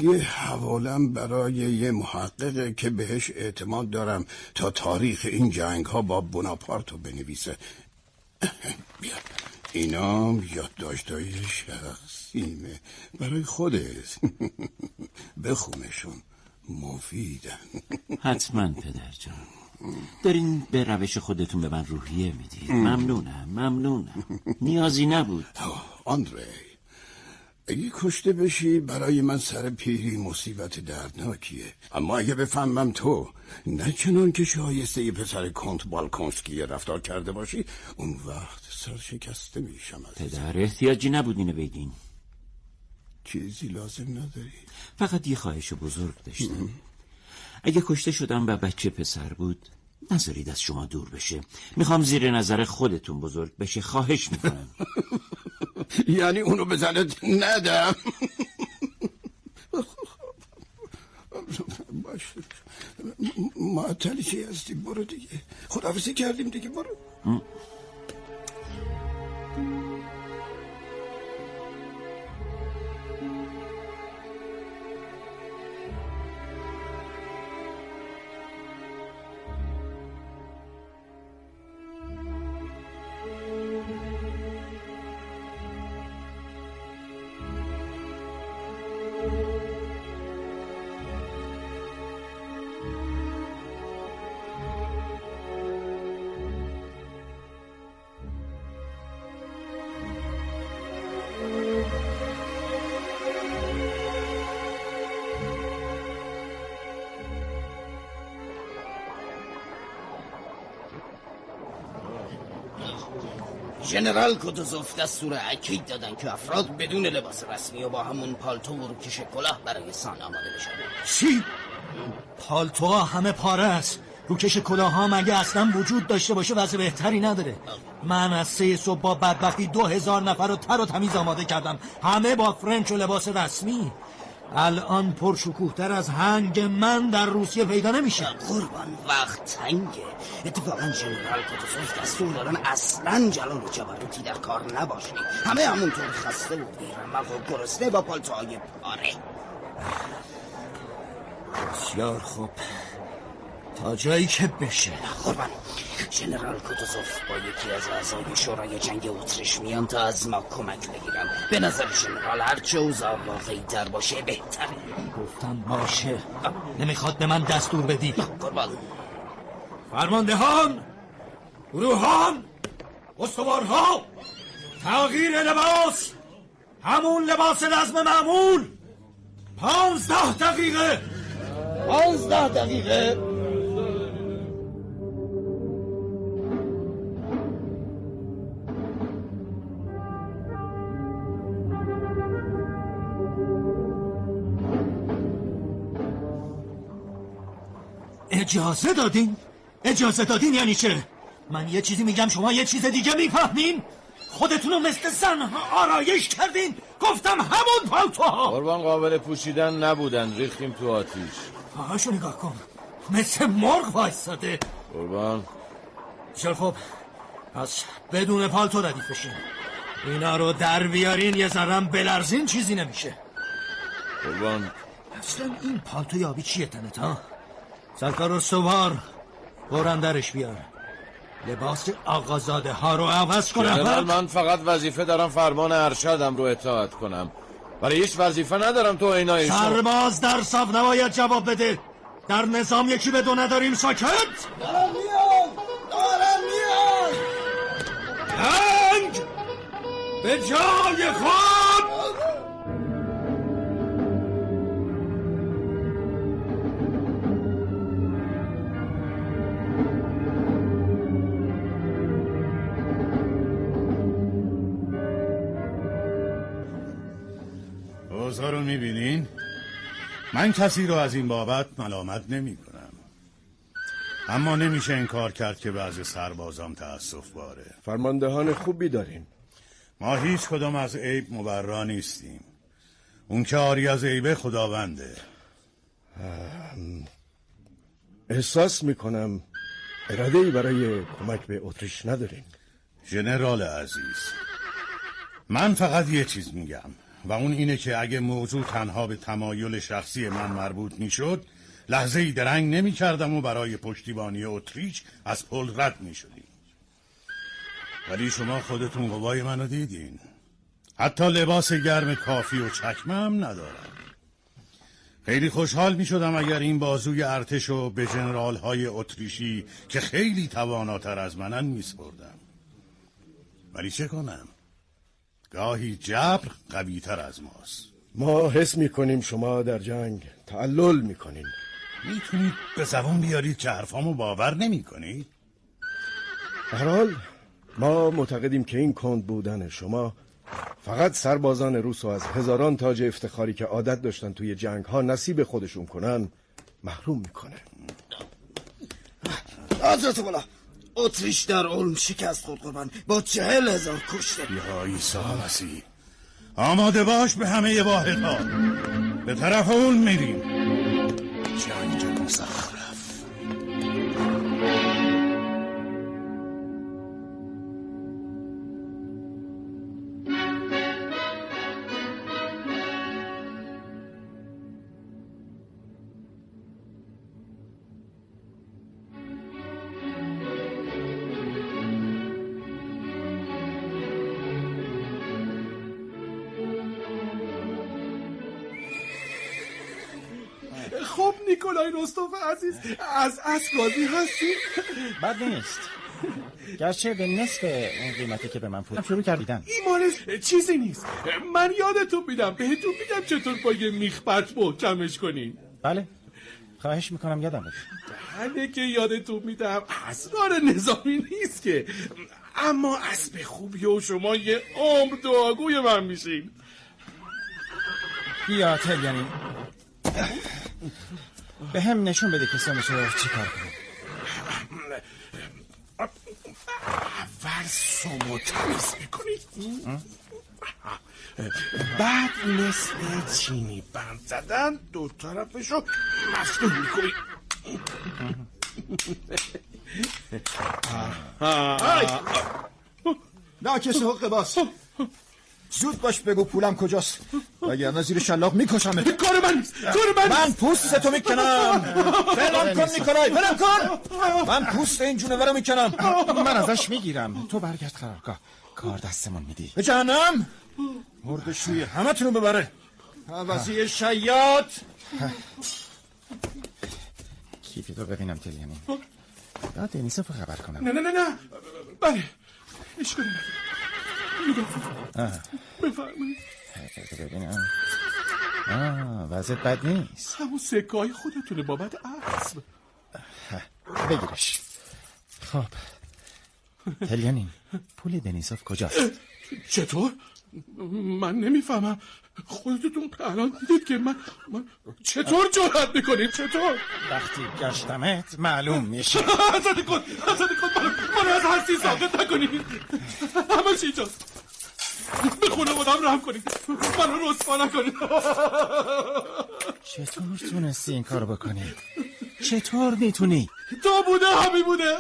یه حوالم برای یه محققه که بهش اعتماد دارم تا تاریخ این جنگ ها با بناپارتو بنویسه. بیا. اینام یادداشتای شخصیمه. برای خودت. بخونشون. مفیدن. حتما پدر جان. دارین به روش خودتون به من روحیه می‌دید ممنونم ممنونم. نیازی نبود. آندری اگه کشته بشی برای من سر پیری مصیبت دردناکیه. اما اگه بفهمم تو نه چنان که شایسته یه پسر کنت بالکونسکی رفتار کرده باشی اون وقت سرشکسته میشم پدر احتیاجی نبود اینو بگین چیزی لازم نداری. فقط یه خواهش بزرگ داشتم. اگه کشته شدم و بچه پسر بود نذارید از شما دور بشه. می‌خوام زیر نظر خودتون بزرگ بشه. خواهش می‌کنم. یعنی اونو بزنت ندم. باشه معطلی چی هستی؟ برو دیگه. خداحافظی کردیم دیگه. برو. ژنرال کوتوزوف دستور اکید دادن که افراد بدون لباس رسمی و با همون پالتو و روکش کلاه برای سان آماده بشن. چی؟ پالتوها همه پاره است. روکش کلاه ها مگه اصلا وجود داشته باشه؟ وضع بهتری نداره. من از سه صبح با بدبختی دو هزار نفر رو تر و تمیز آماده کردم. همه با فرنچ و لباس رسمی. الان پرشکوهتر از هنگ من در روسیه پیدا نمیشه. قربان وقت تنگه. اتفاقا ژنرال کوتوزوف دستور دارن اصلا جلال و جبروتی در کار نباشه. همه همونطور خسته و بیرمق و گرسنه با پالتوهای پاره. بسیار خوب. تا جایی که بشه. قربان. ژنرال کوتوزوف با یکی از اعضای شورای جنگ اتریش میان تا از ما کمک بگیرم. به نظر ژنرال هرچه اوضاع واقعی تر باشه بهتره گفتم باشه. نمی‌خواد به من دستور بدی. قربان. فرماندهان گروهان استوارها تغییر لباس همون لباس رزم معمول. پانزده دقیقه. پانزده دقیقه. اجازه دادین؟ اجازه دادین یعنی چه؟ من یه چیزی میگم شما یه چیز دیگه می‌فهمین؟ خودتونو مثل زنها آرایش کردین. گفتم همون پالتوها قربان قابل پوشیدن نبودن. ریختیم تو آتیش. پاهاشو نگاه کن. مثل مرغ وایستاده. قربان. بسیار خوب پس بدون پالتو ردیف بشین. اینا رو در بیارین یه ذرم بلرزین چیزی نمیشه. قربان. اصلا این پالتوی آبی چیه تنت ها؟ سرکار و سوار برندرش بیار. لباس آقازاده ها رو عوض جنرال کنم من فقط وظیفه دارم فرمان ارشدم رو اطاعت کنم. ولی هیچ وظیفه ندارم تو اینای شما سرباز در صف نباید جواب بده. در نظام یکی به دو نداریم ساکت! دارم میان دارم جنگ به جای خود! اوضاع رو می‌بینین؟ من کسی رو از این بابت ملامت نمی کنم اما نمیشه انکار کرد که بعض سربازان تأصف باره. فرماندهان خوبی داریم. ما هیچ کدام از عیب مبرا نیستیم. اون که آری از عیبه خداونده. احساس می‌کنم اراده ای برای کمک به اتریش نداریم. ژنرال عزیز من فقط یه چیز میگم. و اون اینه که اگه موضوع تنها به تمایل شخصی من مربوط می‌شد لحظه ای درنگ نمی کردم و برای پشتیبانی اتریش از پل رد می ولی شما خودتون قوای منو دیدین. حتی لباس گرم کافی و چکمه هم ندارم. خیلی خوشحال می شدم اگر این بازوی ارتش رو به جنرال های اتریشی که خیلی تواناتر از منن می سپردم. ولی چه کنم؟ گاهی جبر قوی تر از ماست. ما حس می‌کنیم شما در جنگ تعلل می‌کنیم. می‌تونید به زبان بیارید که حرفامو باور نمی کنید؟ هر حال ما معتقدیم که این کند بودن شما فقط سربازان روس و از هزاران تاج افتخاری که عادت داشتن توی جنگ ها نصیب خودشون کنن محروم می‌کنه. اتریش در علم شکست خود قربان با چهل هزار کشته. یا عیسی مسیح. آماده باش به همه واحدها. به طرف اون میریم. عزیز از راضی هستی؟ بد نیست. گرچه به نصف اون قیمتی که به من پول شروع کردیدن. این مال چیزی نیست. من یادتون میدم بهتون میگم چطور با یه میخپچ محکمش کنین. بله. خواهش می‌کنم یادم بده بله که یادتون میدم. اسرار نظامی نیست که. اما اسب خوبی و شما یه عمر دعاگوی من میشین. بیا تل یعنی. به هم نشون بده که چی کار کنیم اول سمو تمیز می‌کنید. بعد مثل چینی بند زدن دو طرفشو مفتوح می‌کنید. ناکس حق باز زود باش بگو پولم کجاست. وگرنه زیر شلاق می‌کشم کار من کار من. من پوست تو می‌کنم. بلم کن نیکولای بلم کن. من پوست این جونور رو می‌کنم. من ازش می‌گیرم. تو برگرد قرارگاه. کار دستمون میدی. به جهنم. مرد شوی همه تونو ببره. عوضی شیاد کیفی تو ببینم تلیانی. یا دنیسه رو خبر کنم. نه نه نه نه. بله. اشکالی. بفرمایید ببینم. آه وضعیت بد نیست. همون سکه های خودتونه بابت اسب بگیرش. خب. تلیانین پول دنیسوف کجاست؟ چطور؟ من نمی‌فهمم. خودتون الان دیدید که من, من چطور جرأت می‌کنیم؟ چطور؟ وقتی گشتمت معلوم میشه. حضرت کن حضرت کن منو از هستی ساقط نکنید همه چی اینجاست. به خونه بودم رحم کنید منو رسوا نکنید چطور تونستی این کارو بکنی؟ چطور می‌تونی؟ تو بوده همی بوده.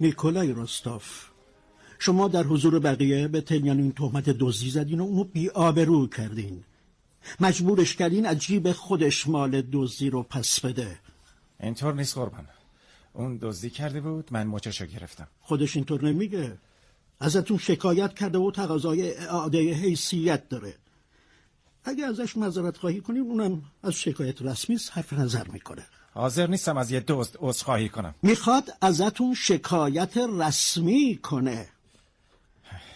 نیکولای روستاف شما در حضور بقیه به تلیانین تهمت دزدی زدین و اونو بی آبرو کردین. مجبورش کردین از جیب خودش مال دزدی رو پس بده. اینطور نیست قربان. اون دزدی کرده بود من مچشو گرفتم. خودش اینطور نمیگه. ازتون شکایت کرده و تقاضای اعاده حیثیت داره. اگه ازش معذرت خواهی کنین اونم از شکایت رسمی حرف نظر می‌کنه. حاضر نیستم از یه دزد عذرخواهی کنم. می‌خواد ازتون شکایت رسمی کنه.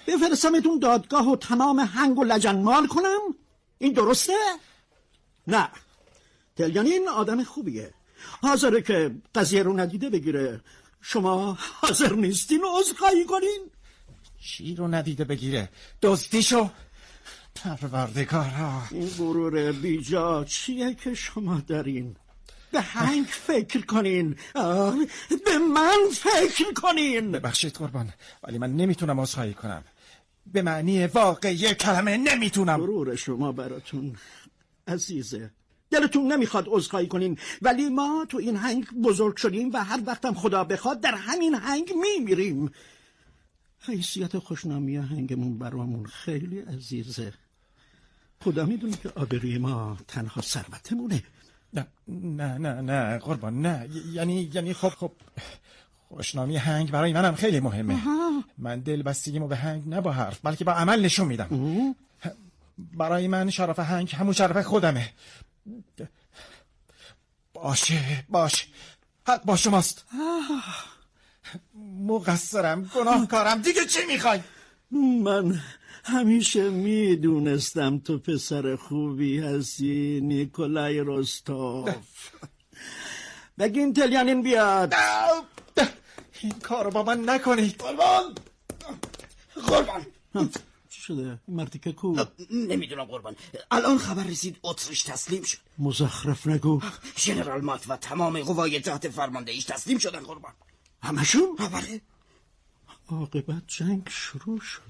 بفرستمتون دادگاه و تمام هنگ و لجنمال کنم؟ این درسته؟ نه. تلیانین آدم خوبیه. حاضره که قضیه رو ندیده بگیره. شما حاضر نیستین عذرخواهی کنین؟ چی رو ندیده بگیره؟ دزدیشو؟ پروردگارا. این غرور بیجا چیه که شما دارین؟ به هنگ فکر کنین. به من فکر کنین. ببخشید قربان ولی من نمی‌تونم عذرخواهی کنم. به معنی واقعی کلمه نمی‌تونم. غرور شما براتون عزیزه. دلتون نمی‌خواد عذرخواهی کنین ولی ما تو این هنگ بزرگ شدیم و هر وقتم خدا بخواد در همین هنگ میمیریم. حیثیت خوشنامی هنگمون برامون خیلی عزیزه. خدا می‌دونه که آبروی ما تنها ثروتمونه. نه نه نه نه قربان نه. یعنی یعنی خب خب خوشنامی هنگ برای منم خیلی مهمه. من دل بستگیمو به هنگ نه با حرف بلکه با عمل نشون میدم. برای من شرف هنگ همون شرف خودمه. باشه باش حق با شماست. مقصرم گناهکارم. دیگه چی می‌خوای؟ من همیشه می‌دونستم تو پسر خوبی هستی نیکولای روستوف بگین تلیانین بیاد. این کارو با من نکنید. قربان. قربان. چی شده؟ این مرتیکه کو؟ نمی‌دونم قربان. الان خبر رسید اتریش تسلیم شد. مزخرف نگو. ژنرال مات و تمام قوای تحت فرماندهیش تسلیم شدن قربان. همشون؟ بله عاقبت جنگ شروع شد.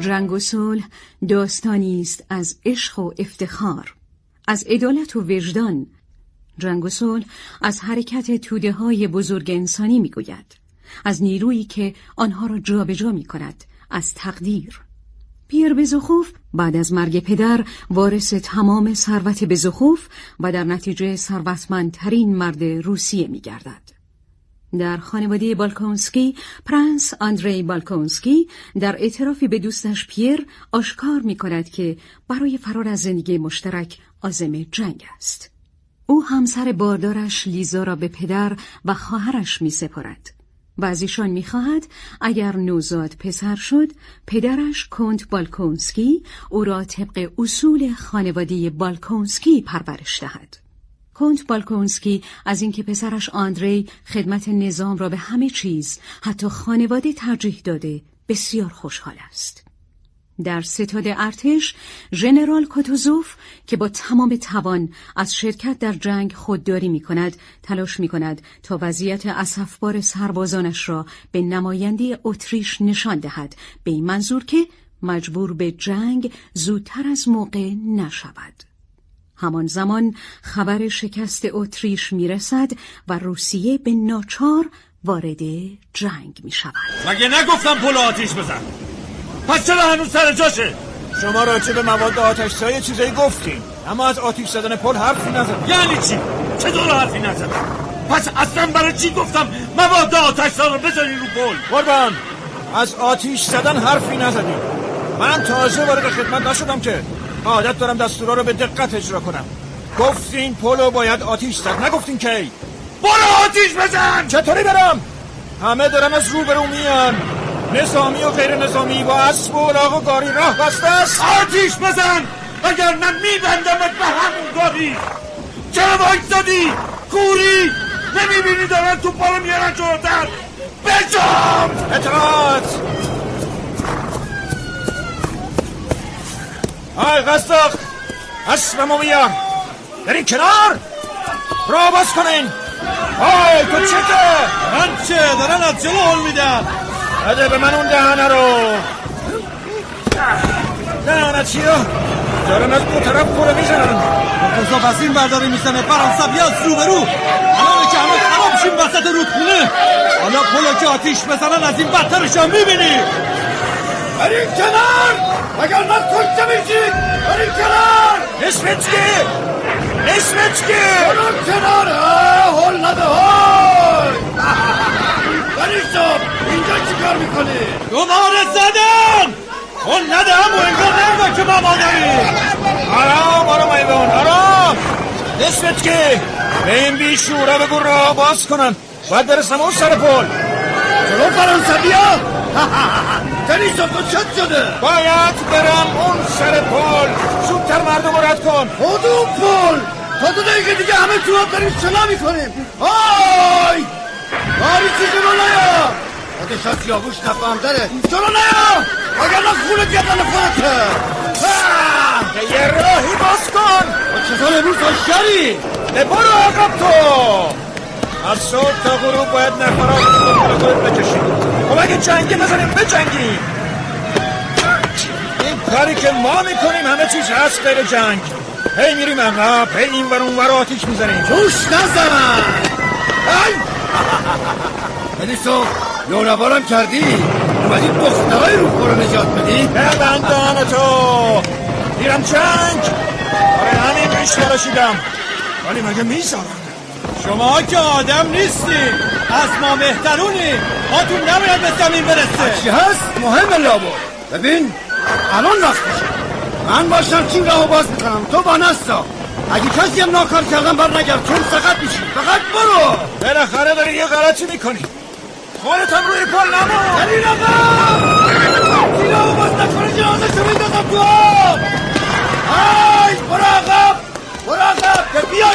جنگ و صلح داستانی است از عشق و افتخار از عدالت و وجدان جنگ و صلح از حرکت توده های بزرگ انسانی می‌گوید از نیرویی که آنها را جابجا می کند از تقدیر پیر بزخوف بعد از مرگ پدر وارث تمام ثروت بزخوف و در نتیجه ثروتمندترین مرد روسیه می گردد. در خانواده بالکونسکی پرنس آندری بالکونسکی در اعترافی به دوستش پیر آشکار می کند که برای فرار از زندگی مشترک عازم جنگ است. او همسر باردارش لیزا را به پدر و خواهرش می سپارد و از ایشان می خواهد اگر نوزاد پسر شد پدرش کنت بالکونسکی او را طبق اصول خانواده بالکونسکی پرورش دهد. کنت بالکونسکی از اینکه پسرش آندری خدمت نظام را به همه چیز حتی خانواده ترجیح داده بسیار خوشحال است. در ستاد ارتش ژنرال کوتوزوف که با تمام توان از شرکت در جنگ خودداری می کند تلاش می کند تا وضعیت اسفبار سربازانش را به نماینده اتریش نشان دهد به این منظور که مجبور به جنگ زودتر از موقع نشود همان زمان خبر شکست اتریش می رسد و روسیه به ناچار وارد جنگ می شود مگه نگفتم پلو آتیش بزن؟ پس چرا هنوز سر جاشه؟ شما راجع به مواد آتش سایه چیزایی گفتیم اما از آتیش زدن پل حرفی نزدیم یعنی چی؟ چطور حرفی نزدم پس اصلا برای چی گفتم مواد آتش رو بزنین رو پل؟ قربان از آتیش زدن حرفی نزدیم منم تازه وارد خدمت نشدم که عادت دارم دستورا رو به دقت اجرا کنم. گفتین پلو باید آتیش زد. نگفتین کی؟ برو آتیش بزن! چطوری برم؟ همه دارن از رو برو میان. نظامی و غیر نظامی با اسب و الاغ و گاری راه بسته است. آتیش بزن! اگر نه میبندمت به همون گاهی چرا وایستادی کوری! نمی‌بینی دارن تو پارو میارن جلوتر. بجام اطلاعات آی قصدق اسب مومیا برین کنار. را باز کنین. آی تو چته من چه؟ دارن از جلو حل میدن. بده به من اون دهنه رو. دهنه چیو دارن از دو طرف پره می‌زنن. قضا از این برداری می‌زنه. فرانسوی از رو به رو الان که همه خراب شیم وسط رودخونه. حالا پلو که آتیش بزنن از این بدترش هم می‌بینی. برین کنار! اگر من کشته میشید برین کنار! اسمت که برون کنار هل نده هل برین شب اینجا چیکار می‌کنی؟ دوباره زدن! اون نده همو انگار نمیده که ما مادری. آرام آرام ایوان آرام! اسمت که به این بیشوره بگو راه باز کنن. باید برسم اون سر پل. جلو فرانسوی ها تنیس تو چت شده باید برم اون سر پل زودتر مردم رد کن کدوم پل تا دو دقیقه دیگه همه تو آب داریم شنا می‌کنیم آی باری چی جلو نیا خودش از یاگوش نفهم داره جلو نیا اگر نه خونه گردن خودته یه راهی باز کن چطور امروز شری برو عقب تو از صبح تا غروب باید نفرات رو خودت بکشی. خب اگه جنگی بزنیم بجنگیم. این کاری که ما می‌کنیم همه چیز هست غیر جنگ. هی میریم عقب هی این ور اون ور آتیش می‌زنیم. جوش نزن ای! بلیسو لونوارم کردی. اومدی دخترای رو خورو نجات بدی؟ ببندان تو! میرم جنگ. آره همین ریش تراشیدم ولی مگه می‌ذارم شما که آدم نیستی. از ما بهترونی هاتون نباید به زمین برسه. چی هست؟ مهم لابو ببین الان وقتشه من باشم چین راهو باز می‌کنم. تو با نستا اگه کسی هم ناکار کردم بر نگرد چون سقط میشی. فقط برو. بالاخره داری یه غلطی می‌کنی. خودت هم روی پل نمون علی رقم چین راهو باز نکنه جنازه شو بیندازم تو آب. ای برو عقب. برو عقب که بیا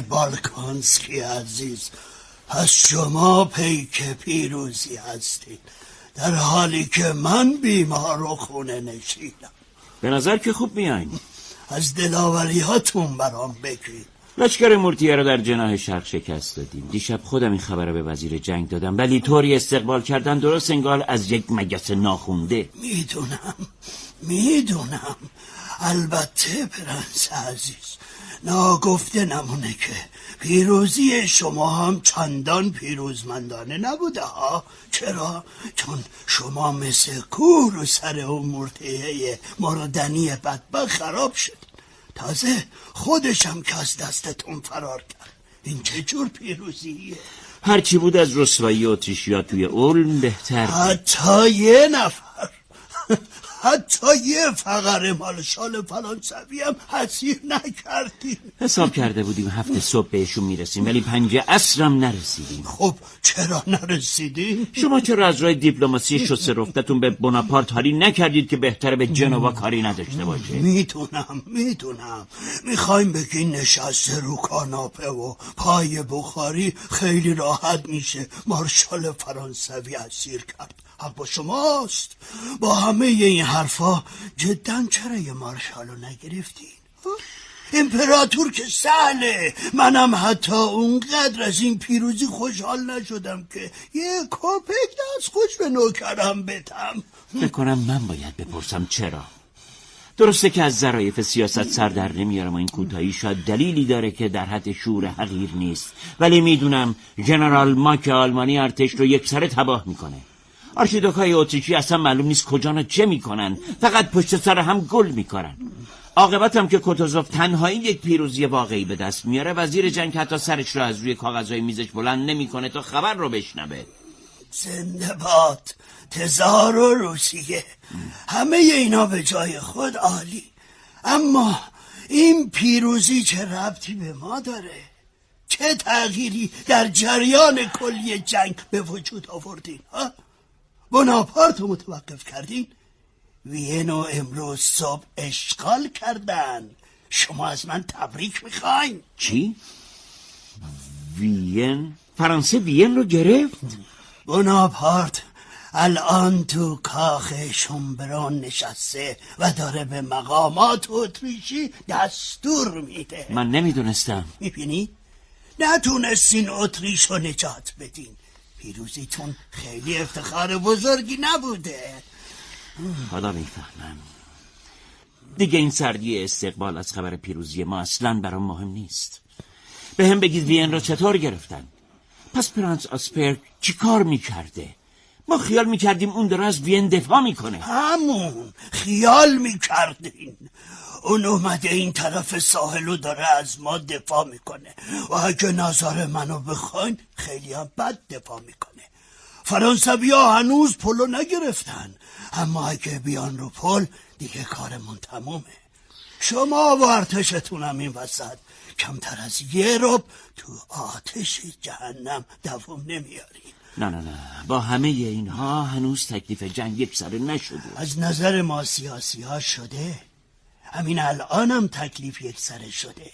بالکانسکی عزیز پس شما پیک پیروزی هستید در حالی که من بیمار و خونه نشینم. به نظر که خوب میاین. از دلاوری هاتون برام بگید لشکر مورتیه رو در جناح شرق شکست دادیم. دیشب خودم این خبر به وزیر جنگ دادم ولی طوری استقبال کردن درست انگار از یک مگس ناخونده. می‌دونم. می‌دونم. البته پرنس عزیز ناگفته نمونه که پیروزی شما هم چندان پیروزمندانه نبوده ها چرا؟ چون شما مثل کور و سر اون مرتعه مردنی بدبخت خراب شد تازه خودشم که از دستتون فرار کرد این چه جور پیروزیه؟ هرچی بود از رسوایی اتریشیا توی اولم بهتر. حتی یه نفر حتی یه فقر مال شال فرانسوی هم حسیر نکردیم. حساب کرده بودیم هفته صبح بهشون می‌رسیم ولی پنج عصرم نرسیدیم. خب چرا نرسیدیم؟ شما چرا از راه دیپلماسی شسته رفتتون به بناپارت حالی نکردید که بهتره به جنوا کاری نداشته باشه؟ می‌دونم می‌دونم. می‌خوایم بگین نشسته رو کاناپه و پای بخاری خیلی راحت میشه. مارشال فرانسوی اسیر کرد. حق با شماست. با همه این حرفا جدا چرا یه مارشالو نگرفتین؟ امپراتور که سهله. منم حتی اونقدر از این پیروزی خوشحال نشدم که یه کپک دست خوش به نوکرم بدم. فکر کنم من باید بپرسم چرا. درسته که از ظرایف سیاست سر در نمیارم و این کوتاهی شاید دلیلی داره که در حد شور حقیر نیست. ولی می‌دونم جنرال ماک آلمانی ارتش رو یک سره تباه می‌کنه. آرشیدوک های اتریشی اصلا معلوم نیست کجا چه می‌کنن. فقط پشت سر هم گل می‌کنن عاقبت هم که کوتوزوف تنهایی یک پیروزی واقعی به دست میاره. وزیر جنگ حتی سرش رو از روی کاغذهای میزش بلند نمی‌کنه تا خبر رو بشنوه. زنده باد تزار و روسیه. همه اینا به جای خود عالی. اما این پیروزی چه ربطی به ما داره؟ چه تغییری در جریان کلی جنگ به وجود آوردین ها؟ بناپارت رو متوقف کردین وینو امروز صبح اشغال کردن شما از من تبریک می‌خواین چی؟ وین؟ فرانسه وین رو گرفت؟ بناپارت الان تو کاخ شنبران نشسته و داره به مقامات اتریشی دستور میده من نمی‌دونستم می‌بینی؟ نتونستین اتریش رو نجات بدین پیروزیتون خیلی افتخار بزرگی نبوده. حالا می‌فهمم. دیگه این سردی استقبال از خبر پیروزی ما اصلا برام مهم نیست. به هم بگید وین را چطور گرفتن؟ پس پرنس آسپر چی کار می‌کرده؟ ما خیال می‌کردیم اون داره از وین دفاع می‌کنه. همون خیال می‌کردین. اون اومده این طرف ساحل و داره از ما دفاع می‌کنه. و اگه نظر منو بخواین خیلی هم بد دفاع می‌کنه. فرانسوی ها هنوز پلو نگرفتن. اما اگه بیان رو پل دیگه کارمون تمومه. شما و ارتشتونم این وسط. کمتر از یه رب تو آتش جهنم دوم نمیارین نه نه نه. با همه اینها هنوز تکلیف جنگ یک سره نشده. از نظر ما سیاسی ها شده. همین الانم تکلیف یک سره شده.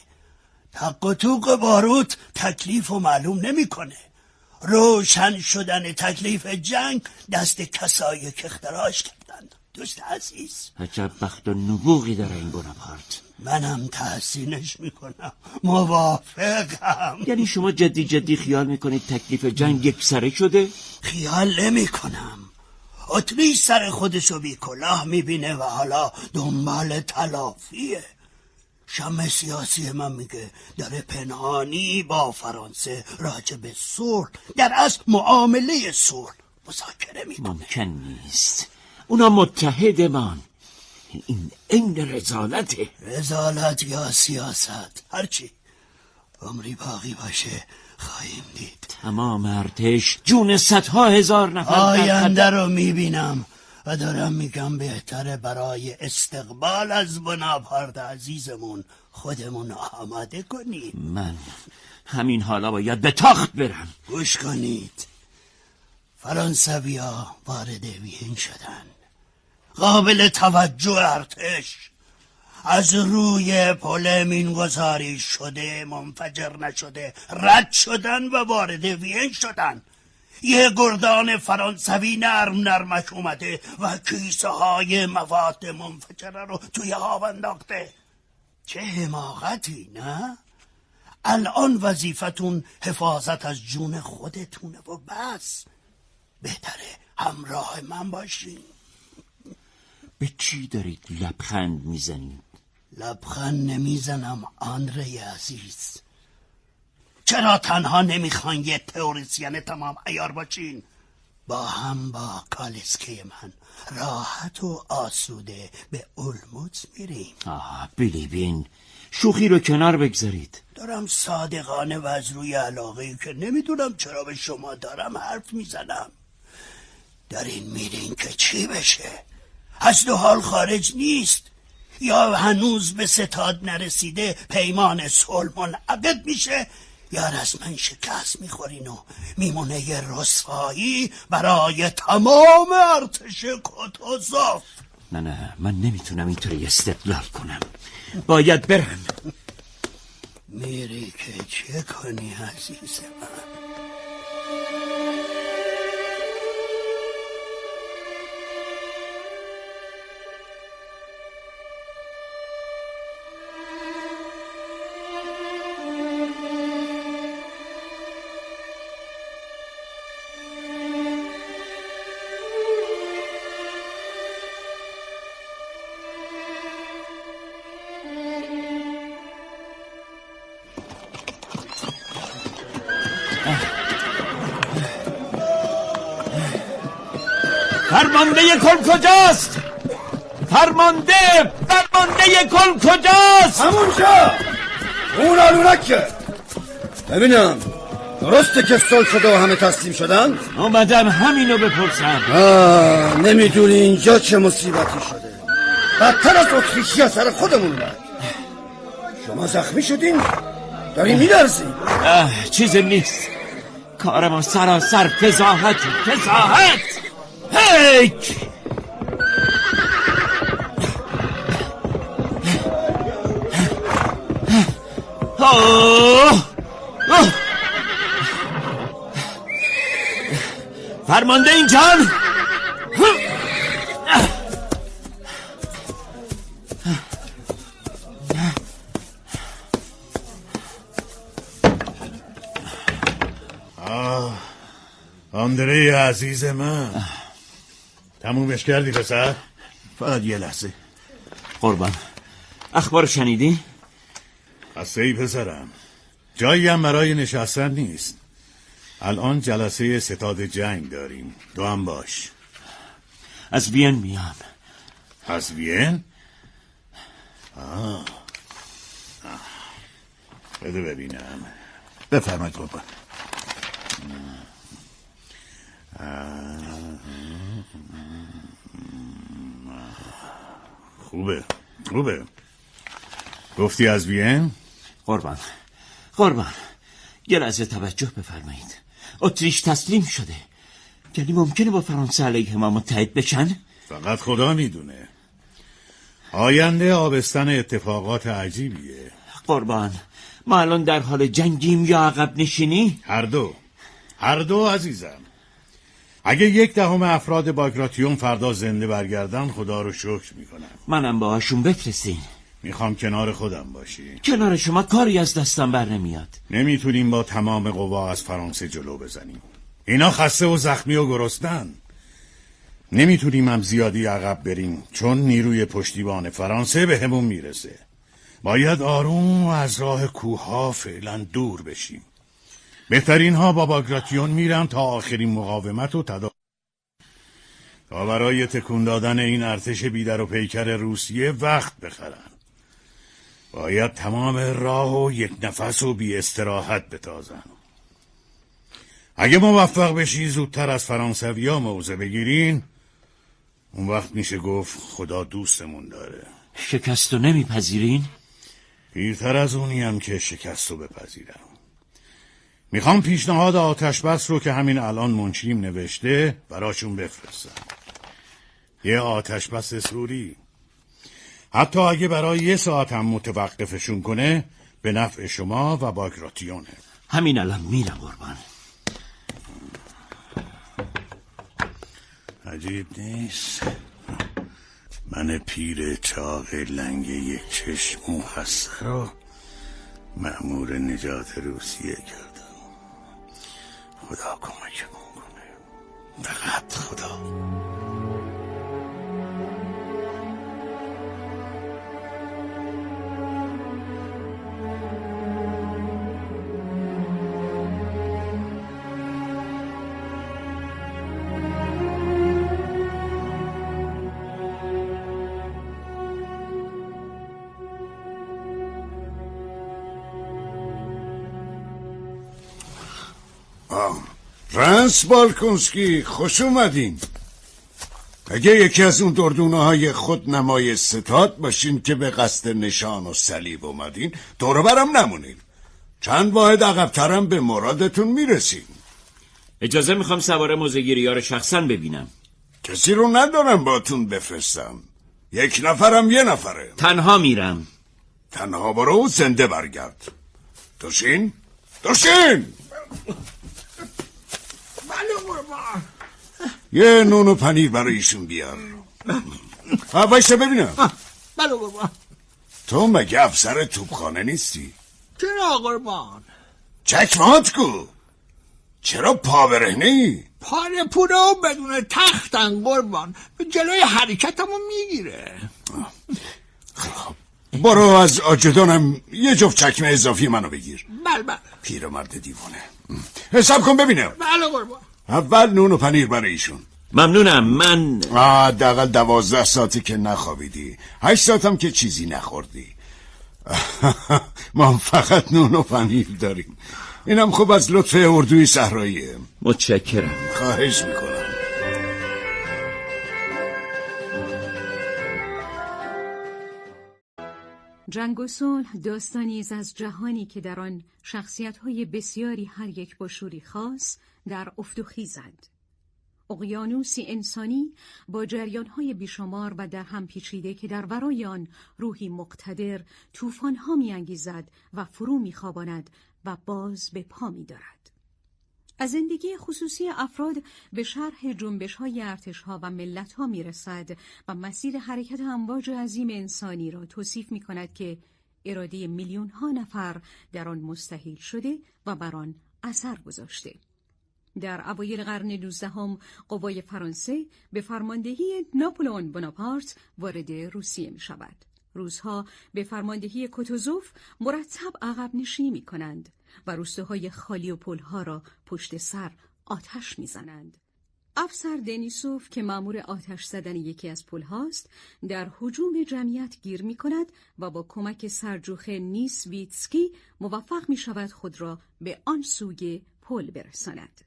تق و توق باروت تکلیف و معلوم نمی‌کنه. روشن شدن تکلیف جنگ دست کسایی که اختراش کردند. دوست عزیز. عجب بخت و نبوغی داره این بوناپارت. منم تحسینش می‌کنم. موافقم. یعنی شما جدی جدی خیال می‌کنید تکلیف جنگ یک سره شده؟ خیال نمی‌کنم. اتریش سر خودشو بی کلاه می‌بینه و حالا دنبال تلافیه. شم سیاسی من میگه داره پنهانی با فرانسه راجع به صلح در از معامله صلح مذاکره می‌کنه. ممکن نیست. اونا متحد من. این این رزالته. رزالت یا سیاست؟ هرچی. عمری باقی باشه. خواهیم دید. تمام ارتش جون صدها هزار نفر آینده رو می‌بینم و دارم میگم بهتره برای استقبال از بنابهارد عزیزمون خودمون آماده کنیم. من همین حالا باید به تاخت برم. گوش کنید. فرانسویا وارد وین شدن. قابل توجه ارتش. از روی پل مینگذاری شده منفجر نشده رد شدن و وارد وین شدن یه گردان فرانسوی نرم نرمش اومده و کیسه های مواد منفجره رو توی آب انداخته چه حماقتی نه؟ الان وظیفتون حفاظت از جون خودتونه و بس بهتره همراه من باشین به چی دارید لبخند می‌زنید؟ لبخند نمی‌زنم آندره عزیز. چرا تنها نمی‌خوان یه تئوریسین تمام ایار باشین؟ با هم با کالسکه من. راحت و آسوده به اولموت میریم. آه بیلی بین. شوخی رو کنار بگذارید. دارم صادقانه و از روی علاقه که نمی‌دونم چرا به شما دارم حرف می‌زنم. دارین میرین که چی بشه؟ از دو حال خارج نیست. یا هنوز به ستاد نرسیده پیمان صلح منعقد میشه؟ یا رسما شکست می‌خورین و میمونه یه رسوایی برای تمام ارتش کتوزاف. نه نه من نمی‌تونم اینطوری استدلال کنم. باید برم. میری که چه کنی عزیز من؟ کل کجاست؟ فرمانده فرمانده کل کجاست؟ همون شا اون آلونکه. ببینم درسته که صلح شده و همه تسلیم شدن؟ آمدم همینو بپرسم. آه نمی‌دونی اینجا چه مصیبتی شده. بدتر از اتریشی سر خودمون اومد. شما زخمی شدین؟ داری میلرزی. چیزی نیست. کارم سراسر فضاحت فضاحت. هیک فرمانده اینجان آه. آندره عزیز من. تمومش کردی پسر؟ فقط یه لحظه. قربان. اخبار شنیدی؟ خسته ای پسرم جایی هم برای نشستن نیست الان جلسه ستاد جنگ داریم دو هم باش از وین میام از وین؟ آه. آه. بده ببینم بفرمایید قربان خوبه خوبه گفتی از وین؟ قربان. قربان. یه لحظه توجه بفرمایید. اتریش تسلیم شده. یعنی ممکنه با فرانسه علیه ما متحد بشن؟ فقط خدا می‌دونه. آینده آبستن اتفاقات عجیبیه. قربان. ما الان در حال جنگیم یا عقب نشینی؟ هر دو. هر دو عزیزم. اگه یک دهم افراد باگراتیون فردا زنده برگردن خدا رو شکر می‌کنم. منم باهاشون بفرستین. می‌خوام کنار خودم باشی. کنار شما کاری از دستم بر نمیاد. نمی‌تونیم با تمام قوا از فرانسه جلو بزنیم. اینا خسته و زخمی و گرستن نمی‌تونیم هم زیادی عقب بریم چون نیروی پشتیبان فرانسه به همون می‌رسه. باید آروم و از راه کوها فعلا دور بشیم. بهترین ها با باگراتیون میرن تا آخرین مقاومت و تدا تا برای تکون دادن این ارتش بیدر و پیکر روسیه وقت بخرن. باید تمام راه و یک نفس و بی استراحت بتازن اگه موفق بشی زودتر از فرانسویا موضع بگیرین اون وقت میشه گفت خدا دوستمون داره. شکست و نمیپذیرین؟ پیرتر از اونی هم که شکست رو بپذیرم. می‌خوام پیشنهاد آتش بس رو که همین الان منشیم نوشته براشون بفرستم. یه آتش بس سوری. حتی اگه برای یه ساعت هم متوقفشون کنه به نفع شما و باگراتیونه همین الان میرم قربان. عجیب نیست. من پیر چاق لنگ یک چشم و مأمور نجات روسیه کردم. خدا کمکمون کنه. فقط خدا. فرانس بالکونسکی خوش اومدین. اگه یکی از اون دردونه های خود نمای ستاد باشین که به قصد نشان و صلیب اومدین دور برم نمونین. چند واحد عقبترم به مرادتون می‌رسین. اجازه می‌خوام سوار موزگیری ها رو شخصا ببینم. کسی رو ندارم باتون بفرستم. یک نفرم یه نفره. تنها میرم. تنها برو زنده برگرد. دوشین دوشین یه نون و پنیر برای ایشون بیار. وایسا ببینم. بله قربان تو مگه افسر توبخانه نیستی؟ چرا قربان؟ چکمات کو. چرا پا برهنه ای؟ پاره پوره و بدون تختن قربان. جلوی حرکتمو می‌گیره. برو از آجدانم یه جفت چکمه اضافی منو بگیر. بله بله. پیرمرد دیوانه. حساب کن ببینم. بله قربان. اول نون و پنیر برای ایشون. ممنونم من آه دقل دوازده ساعتی که نخوابیدی. هشت ساعتم که چیزی نخوردی. ما فقط نون و پنیر داریم. اینم خوب از لطف اردوی صحراییه. متشکرم. خواهش می‌کنم. جنگ و صلح داستانی است از جهانی که در آن شخصیت‌های بسیاری هر یک با شوری خاص در افت و خیزند. اقیانوسی انسانی با جریانهای بیشمار و در هم پیچیده که در ورای آن روحی مقتدر طوفان‌ها میانگیزد و فرو میخواباند و باز به پا میدارد. از زندگی خصوصی افراد به شرح جنبش های ارتش ها و ملت ها می رسد و مسیر حرکت امواج عظیم انسانی را توصیف می کند که اراده میلیون ها نفر در آن مستحیل شده و بر آن اثر گذاشته. در اوایل قرن دوزدهم قوای فرانسه به فرماندهی ناپولئون بناپارت وارد روسیه می شود. روزها به فرماندهی کوتوزوف مرتب عقب نشینی می کنند و روستاهای خالی و پلها را پشت سر آتش می‌زنند. افسر دنیسوف که مأمور آتش زدن یکی از پلهاست در حجوم جمعیت گیر می کند و با کمک سرجوخ نیس ویتسکی موفق می شود خود را به آن سوی پل برساند.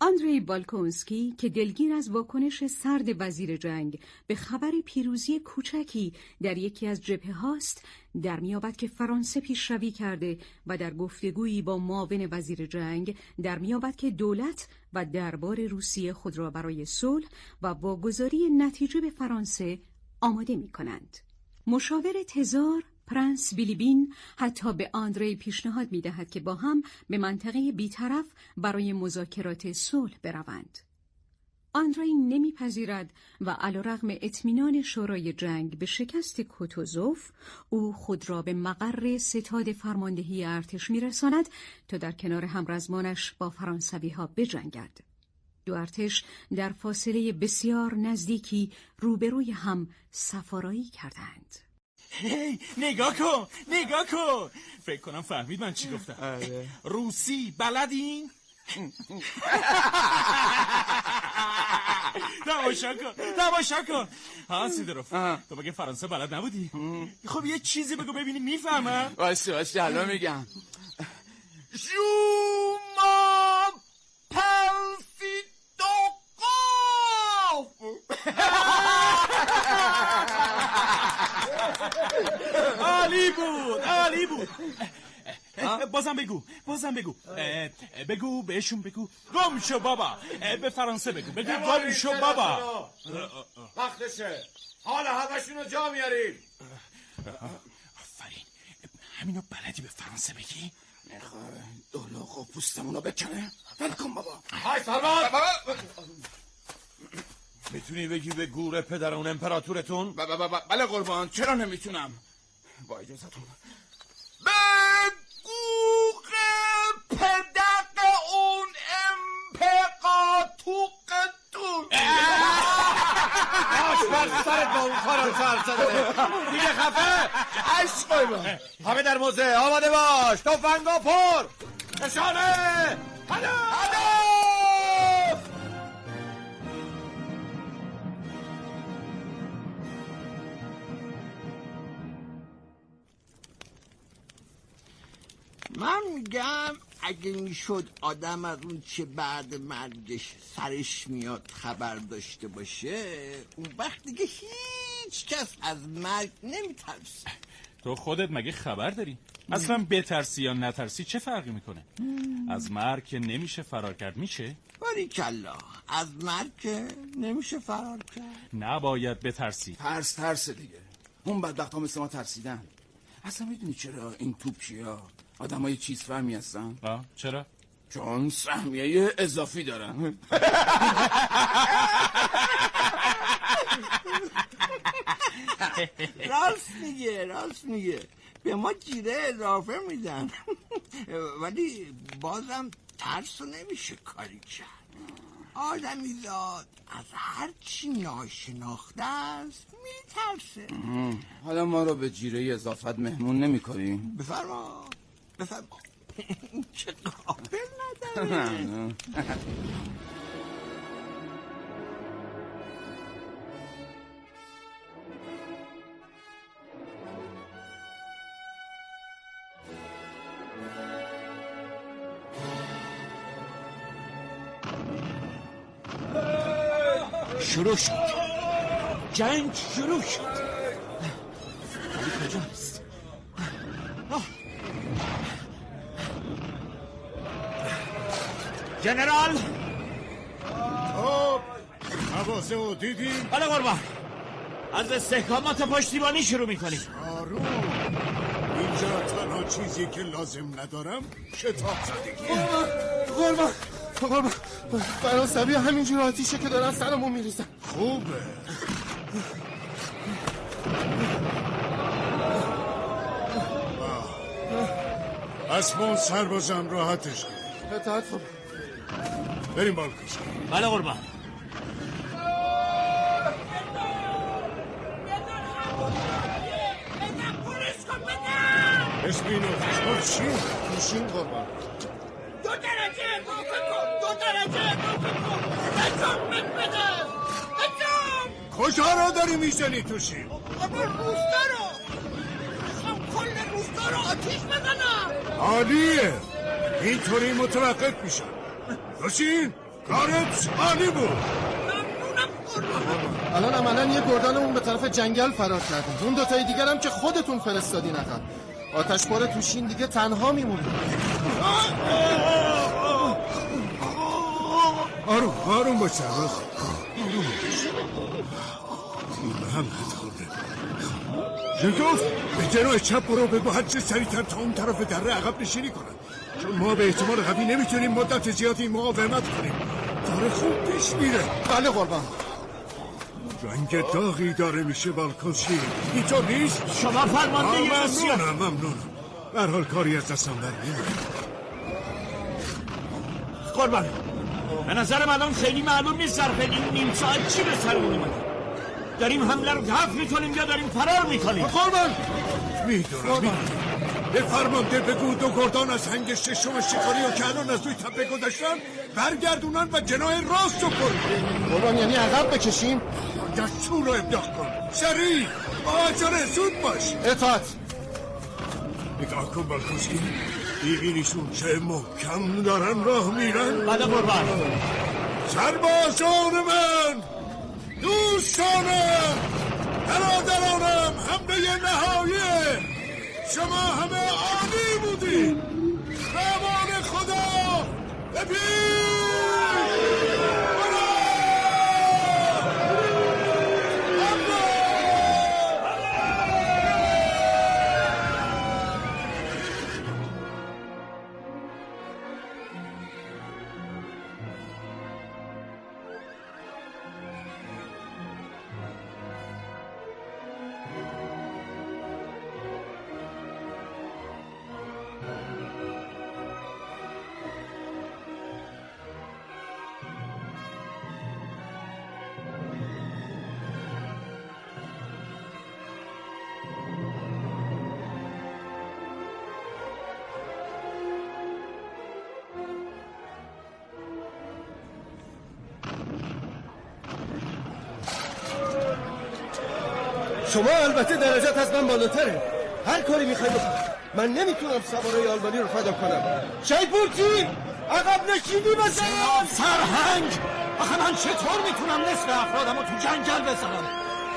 آندری بالکونسکی که دلگیر از واکنش سرد وزیر جنگ به خبر پیروزی کوچکی در یکی از جبهه هاست در میابد که فرانسه پیشروی کرده و در گفتگویی با معاون وزیر جنگ در میابد که دولت و دربار روسیه خود را برای صلح و واگذاری نتیجه به فرانسه آماده می کنند. مشاور تزار پرنس بیلیبین حتی به آندری پیشنهاد می دهد که با هم به منطقه بیطرف برای مذاکرات صلح بروند. آندری نمیپذیرد و علیرغم اطمینان شورای جنگ به شکست کوتوزوف او خود را به مقر ستاد فرماندهی ارتش میرساند تا در کنار همرزمانش با فرانسوی ها بجنگد. دو ارتش در فاصله بسیار نزدیکی روبروی هم سفارایی کردند. هی نگاه کن نگاه کن. فکر کنم فهمید من چی گفتم. روسی بلدین؟ تماشا کن تماشا کن. ها سیدروف تو مگه فرانسه بلد نبودی؟ خب یه چیزی بگو ببینی می‌فهمم. واسه واسه الان میگم. شوما عالی بود عالی بود. بازم بگو بازم بگو. بگو بهشون بگو. گم شو بابا به فرانسه بگو. بگو گم شو بابا. وقتشه. حالا همشون رو جا میاریم. آفرین. همینو بلدی به فرانسه بگی؟ دلاغ و پوستمونو بکنه. کن بابا. های سرباز می‌تونی بگی به گور پدر اون امپراتورتون بله قربان چرا نمی‌تونم؟ با اجازتون به گوق پدق اون امپقاتوقتون آشپر سرت با اون کارم سر زده دیگه خفه. عشق همه در موزه آماده باش. توفنگا پر نشانه. هدف. من میگم اگه می‌شد آدم از اون چه بعد مرگش سرش میاد خبر داشته باشه اون وقت دیگه هیچ کس از مرگ نمیترسه تو خودت مگه خبر داری؟ اصلا بترسی یا نترسی چه فرقی می‌کنه؟ از مرگ که نمیشه فرار کرد میشه؟ کلا از مرگ که نمیشه فرار کرد نباید بترسی ترس ترس دیگه اون بدبخت ها مثل ما ترسیدن اصلا می‌دونی چرا این توپچی ها آدم های چیز فهمی هستن. چرا؟ چون سهمیه اضافی دارن. راست میگه راست میگه. به ما جیره اضافه میدن. ولی بازم ترس نمیشه کاری کرد. آدمی زاد از هر چی ناشناخته است میترسه. حالا ما رو به جیره اضافت مهمون نمی کنیم بفرما. بفرما که قابل نداره شروع شد. جنگ شروع شد. جنرال. خب حواسه و دیدی؟ بله قربان از استحکامات پشتیبانی شروع می‌کنیم. آروم. اینجا تنها چیزی که لازم ندارم کتاب زدگی. قربان قربان فرانسوی همینجور آتیشه که دارن سرمون میریزن. خوبه. اسبان سربازم راحتش کن اطاعت خب. بریم بالکش بله قربان این آتش چیه؟ میشین قربان دو درجه موقع کن دو درجه موقع کن بجام من بده بجام کجا را داری می‌زنی توشی؟ اما روستا رو می‌خوام کل روستا رو آتیش بزنم عالیه اینطوری متوقف میشم توشین کارت عالی بود. الان عملا یه گردانمون به طرف جنگل فرار کرده اون دوتای دیگر هم که خودتون فرستادین عقب آتش باره توشین دیگه تنها میمونه. آروم آروم باش سرباز آروم خورده ژنکوف به جناه چپ برو بگو هرچه سریعتر تا اون طرف دره عقب نشینی کنن. چون ما به احتمال قوی نمی‌تونیم مدت زیادی مقاومت کنیم. داره خوب پیش میره. بله قربان. رنگ داغی داره میشه بالکوشی اینطور نیست؟ شما فرمانده روسیه. ممنونم ممنونم. به حال کاری از دستم بر نمیاد. قربان. به نظرم الان خیلی معلوم نیست ظرف این نیم ساعت چی به سرمون اومده. داریم حمله رو دفع می‌کنیم یا داریم فرار می‌کنیم؟ قربان. می‌دونم. می‌دونم به فرمانده بگو دو گردان از هنگ ششم شکاری و که الان از روی تپه گذاشتن برگردونن و جناه راست رو پر قربان یعنی عقب بکشیم؟ دستور رو ابداع کن. سریع با عجله زود باش. اطاعت. نگاه کن بالکوسکی میبینیشون چه محکم دارن راه میرن. بله قربان. سربازان من دوستانم برادرانم حمله نهاییه شما همه عالی بودید. امان خدا. شما سواره آلمانی رو فدا کنم. شهید بورتی عقب نشینی بزن. سرهنگ آخه من چطور می‌تونم نصف افرادم رو تو جنگل بزنم؟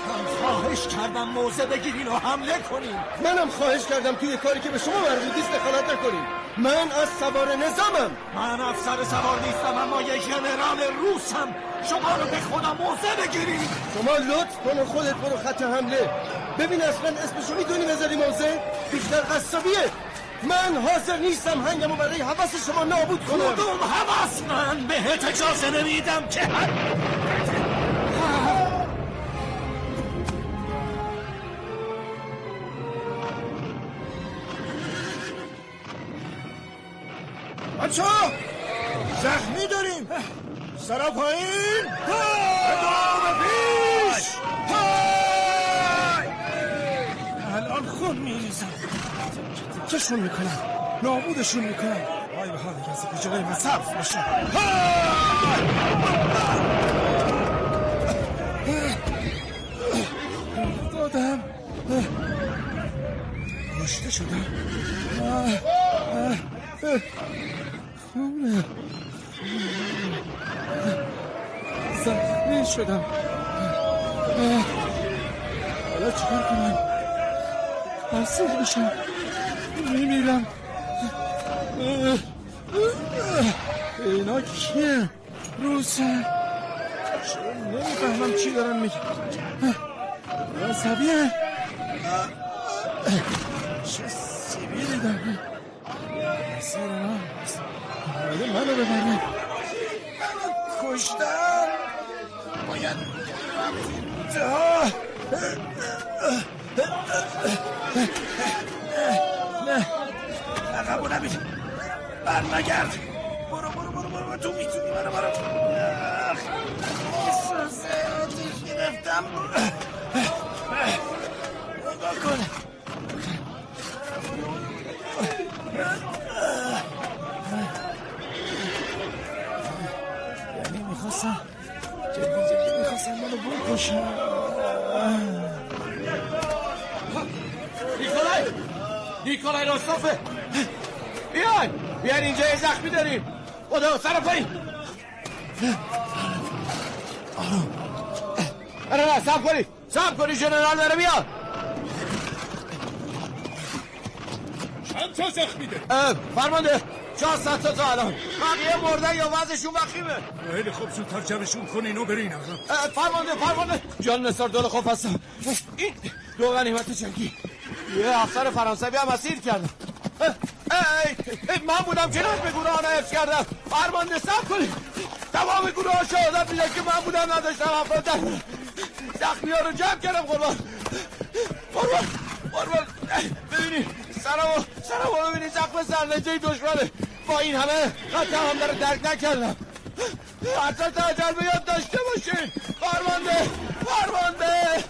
من خواهش کردم موزه بگیرین و حمله کنین. منم خواهش کردم توی کاری که به شما مربوط نیست دخالت نکنیم من از سوار نظامم. من افسر سوار نیستم اما یه ژنرال روسم. شما رو به خدا موزه بگیرید شما لطف کن و خودت برو خط حمله. ببین اصلا اسمشو می‌دونی بذاری موزه؟ بیشتر قصابیه. من حاضر نیستم هنگمو برای حوث شما نابود کنم. کدوم حوث من بهت اجازه نمیدم که بچه زخمی داریم. سرا پایین. ادامه پیش. الان خون میریزم. چشون می‌کنم نابودشون می‌کنم وای به حال کسی که جلوی من صرف بشه دادم کشته شدم. خونه. زخمی شدم. حالا چکار کنم؟ اسیر بشم میمیرم. اینا کیه؟ روسن نمی‌فهمم چی دارن میگه عصبیه چه سیبیلی دارن؟ مسیر من اومده منو ببره منو کشتن باید نه عقب نبید بر نگرد برو برو برو برو تو می‌تونی منو برو احساس آتیش گرفتم نگاه کن. یعنی می‌خواستم جدی جدی می‌خواستم منو بکشم نیکولای نیکولای راستافه بیاین. بیاین اینجا یه زخمی داریم. خدا سر پایین آروم نه نه سب کنید. سب کنید جنرال داره بیاد. چند تا زخمی داری؟ فرمانده چهار ست تا تا الان. بقیه مردن یا وضعشون وخیمه. خیلی خوب زودتر جمعشون کنین و برین. آقا. فرمانده فرمانده. جان نصار دول خوف هستم. این دو غنیمت جنگی یه افسر فرانسوی هم اسیر کردم من بودم که به گروه ها حفظ کردم. فرمانده سب کنید تمام گروه ها شهادت میده که من بودم نداشتم افراد. در زخمی ها رو جمع کردم قربان. قربان قربان. ببینید سرمو سرمو ببینید زخم سرنجه دشمنه. با این همه خط هم داره درک نکردم. حتی تاجر به یاد داشته باشین. فرمانده فرمانده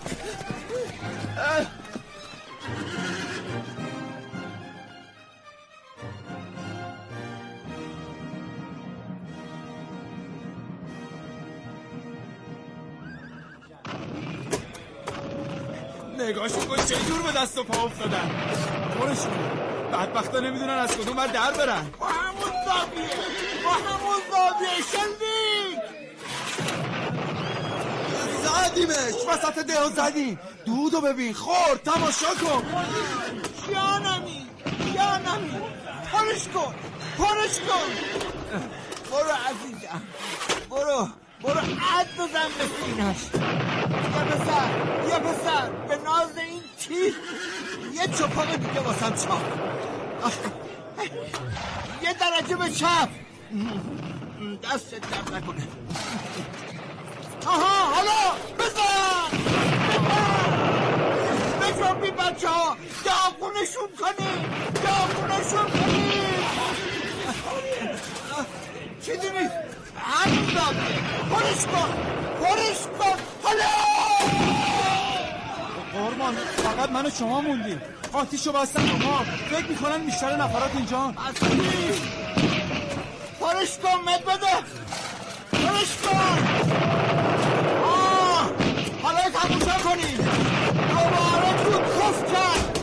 نگاهشون کن چه جور به دست و پا افتادن؟ برشون بدبختا نمی‌دونن از کدوم بر در برن. با همون زاویه. با همون زاویه. شلیک زدیمش. وسط دهو زدیم دودو ببین. خورد. تماشا کن. جانمی جانمی پرش کن. پرش کن. برو عزیزم. برو. برو عد بزن به سینش یه پسر یه پسر به ناز این چیز یه چپاق دیگه واسم چاپ. یه درجه به چپ. دست درد نکنه. آها حالا بزن! بزن! بجنبی بچه ها داغونشون کنی. داغونشون کنی. چی دونی؟ همین داده پرش کن پرش کن حالا قربان فقط من و شما موندیم آتیشو بستن ما فکر می‌کنن بیشتر نفرات اینجا پرش کن مد بده پرش کن آه حالا تموشا کنیم دوباره تو کف کرد.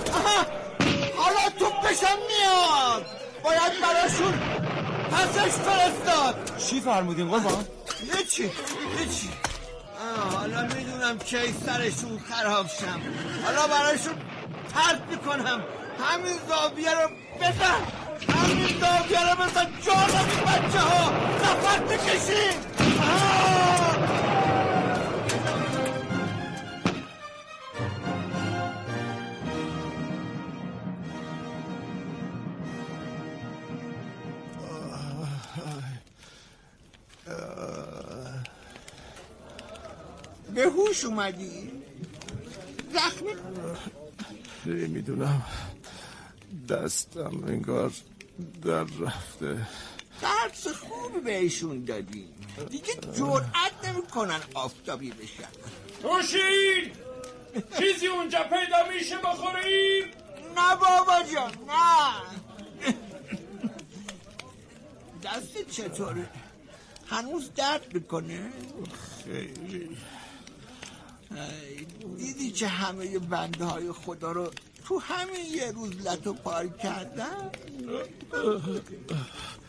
حالا توپشم میاد باید براشون پسش فرستاد. چی فرمودین قربان؟ هیچی هیچی. حالا می‌دونم کی سرشون خراب شم. حالا براشون ترد می‌کنم. همین زاویه رو بزن. همین زاویه رو بزن. جان این بچه ها نفر بکشین. به هوش اومدی؟ زخمی نمی‌دونم. دستم انگار در رفته. درس خوبی بهشون دادی. دیگه جرأت نمی‌کنن آفتابی بشن. توشین چیزی اونجا پیدا میشه بخوریم؟ نه بابا جان نه. دست چطوره؟ هنوز درد می‌کنه؟ خیلی. دیدی که همه بنده های خدا رو تو همین یه روز لطو پار کردن؟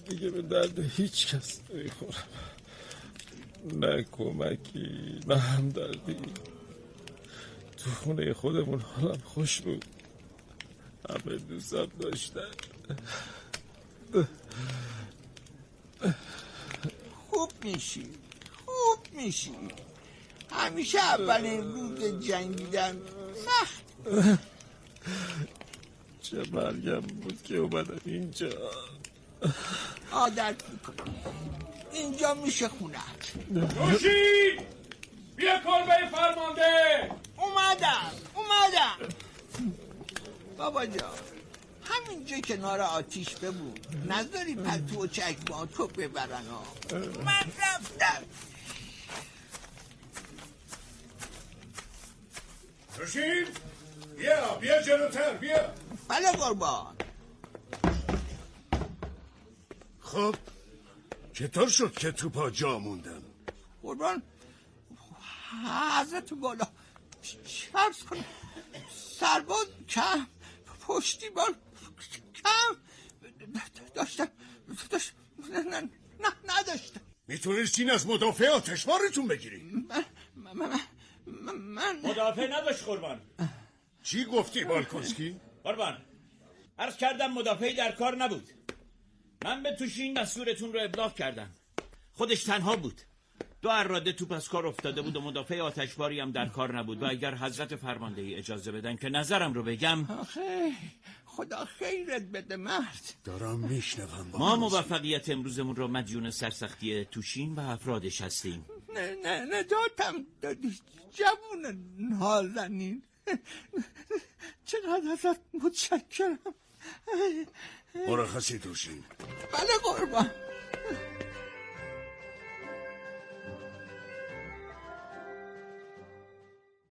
دیگه به درد هیچ کس نمی‌خورم. نه کمکی نه همدردی. تو خونه خودمون حالم خوش بود. همه دوستم داشتن. خوب میشی خوب میشی. همیشه اولین روز جنگیدن. سخت. چه مرگم بود که اومدم اینجا. عادت می‌کنی اینجا میشه خونه. روشید بیا کلبه فرمانده! اومدم اومدم. بابا جان همینجا کنار آتیش ببون نذاری پتو و چکمه تو ببرن ها. من رفتم. روشید بیا بیا جلوتر بیا. بله قربان. خب چطور شد که تو پا جا موندن قربان حضرت بالا. چرس کن. سرباز کم پشتیبان کم. داشتم داشت نه نه نه نداشتم. می‌تونستین از مدافع آتشبارتون بگیری. من من من مدافع نداشت قربان. چی گفتی بالکنسکی؟ قربان. عرض کردم مدافعی در کار نبود. من به توشین دستورتون رو ابلاغ کردم. خودش تنها بود. دو اراده توپ از کار افتاده بود و مدافع آتشباری هم در کار نبود. و اگر حضرت فرماندهی اجازه بدن که نظرم رو بگم آخه خدا خیرت بده مرد. دارم میشنوم. ما موفقیت امروزمون رو مدیون سرسختی توشین و افرادش هستیم. نه نه نجاتم دادی جوون نازنین. چقدر ازت متشکرم؟ مرخصی توشین بله قربان.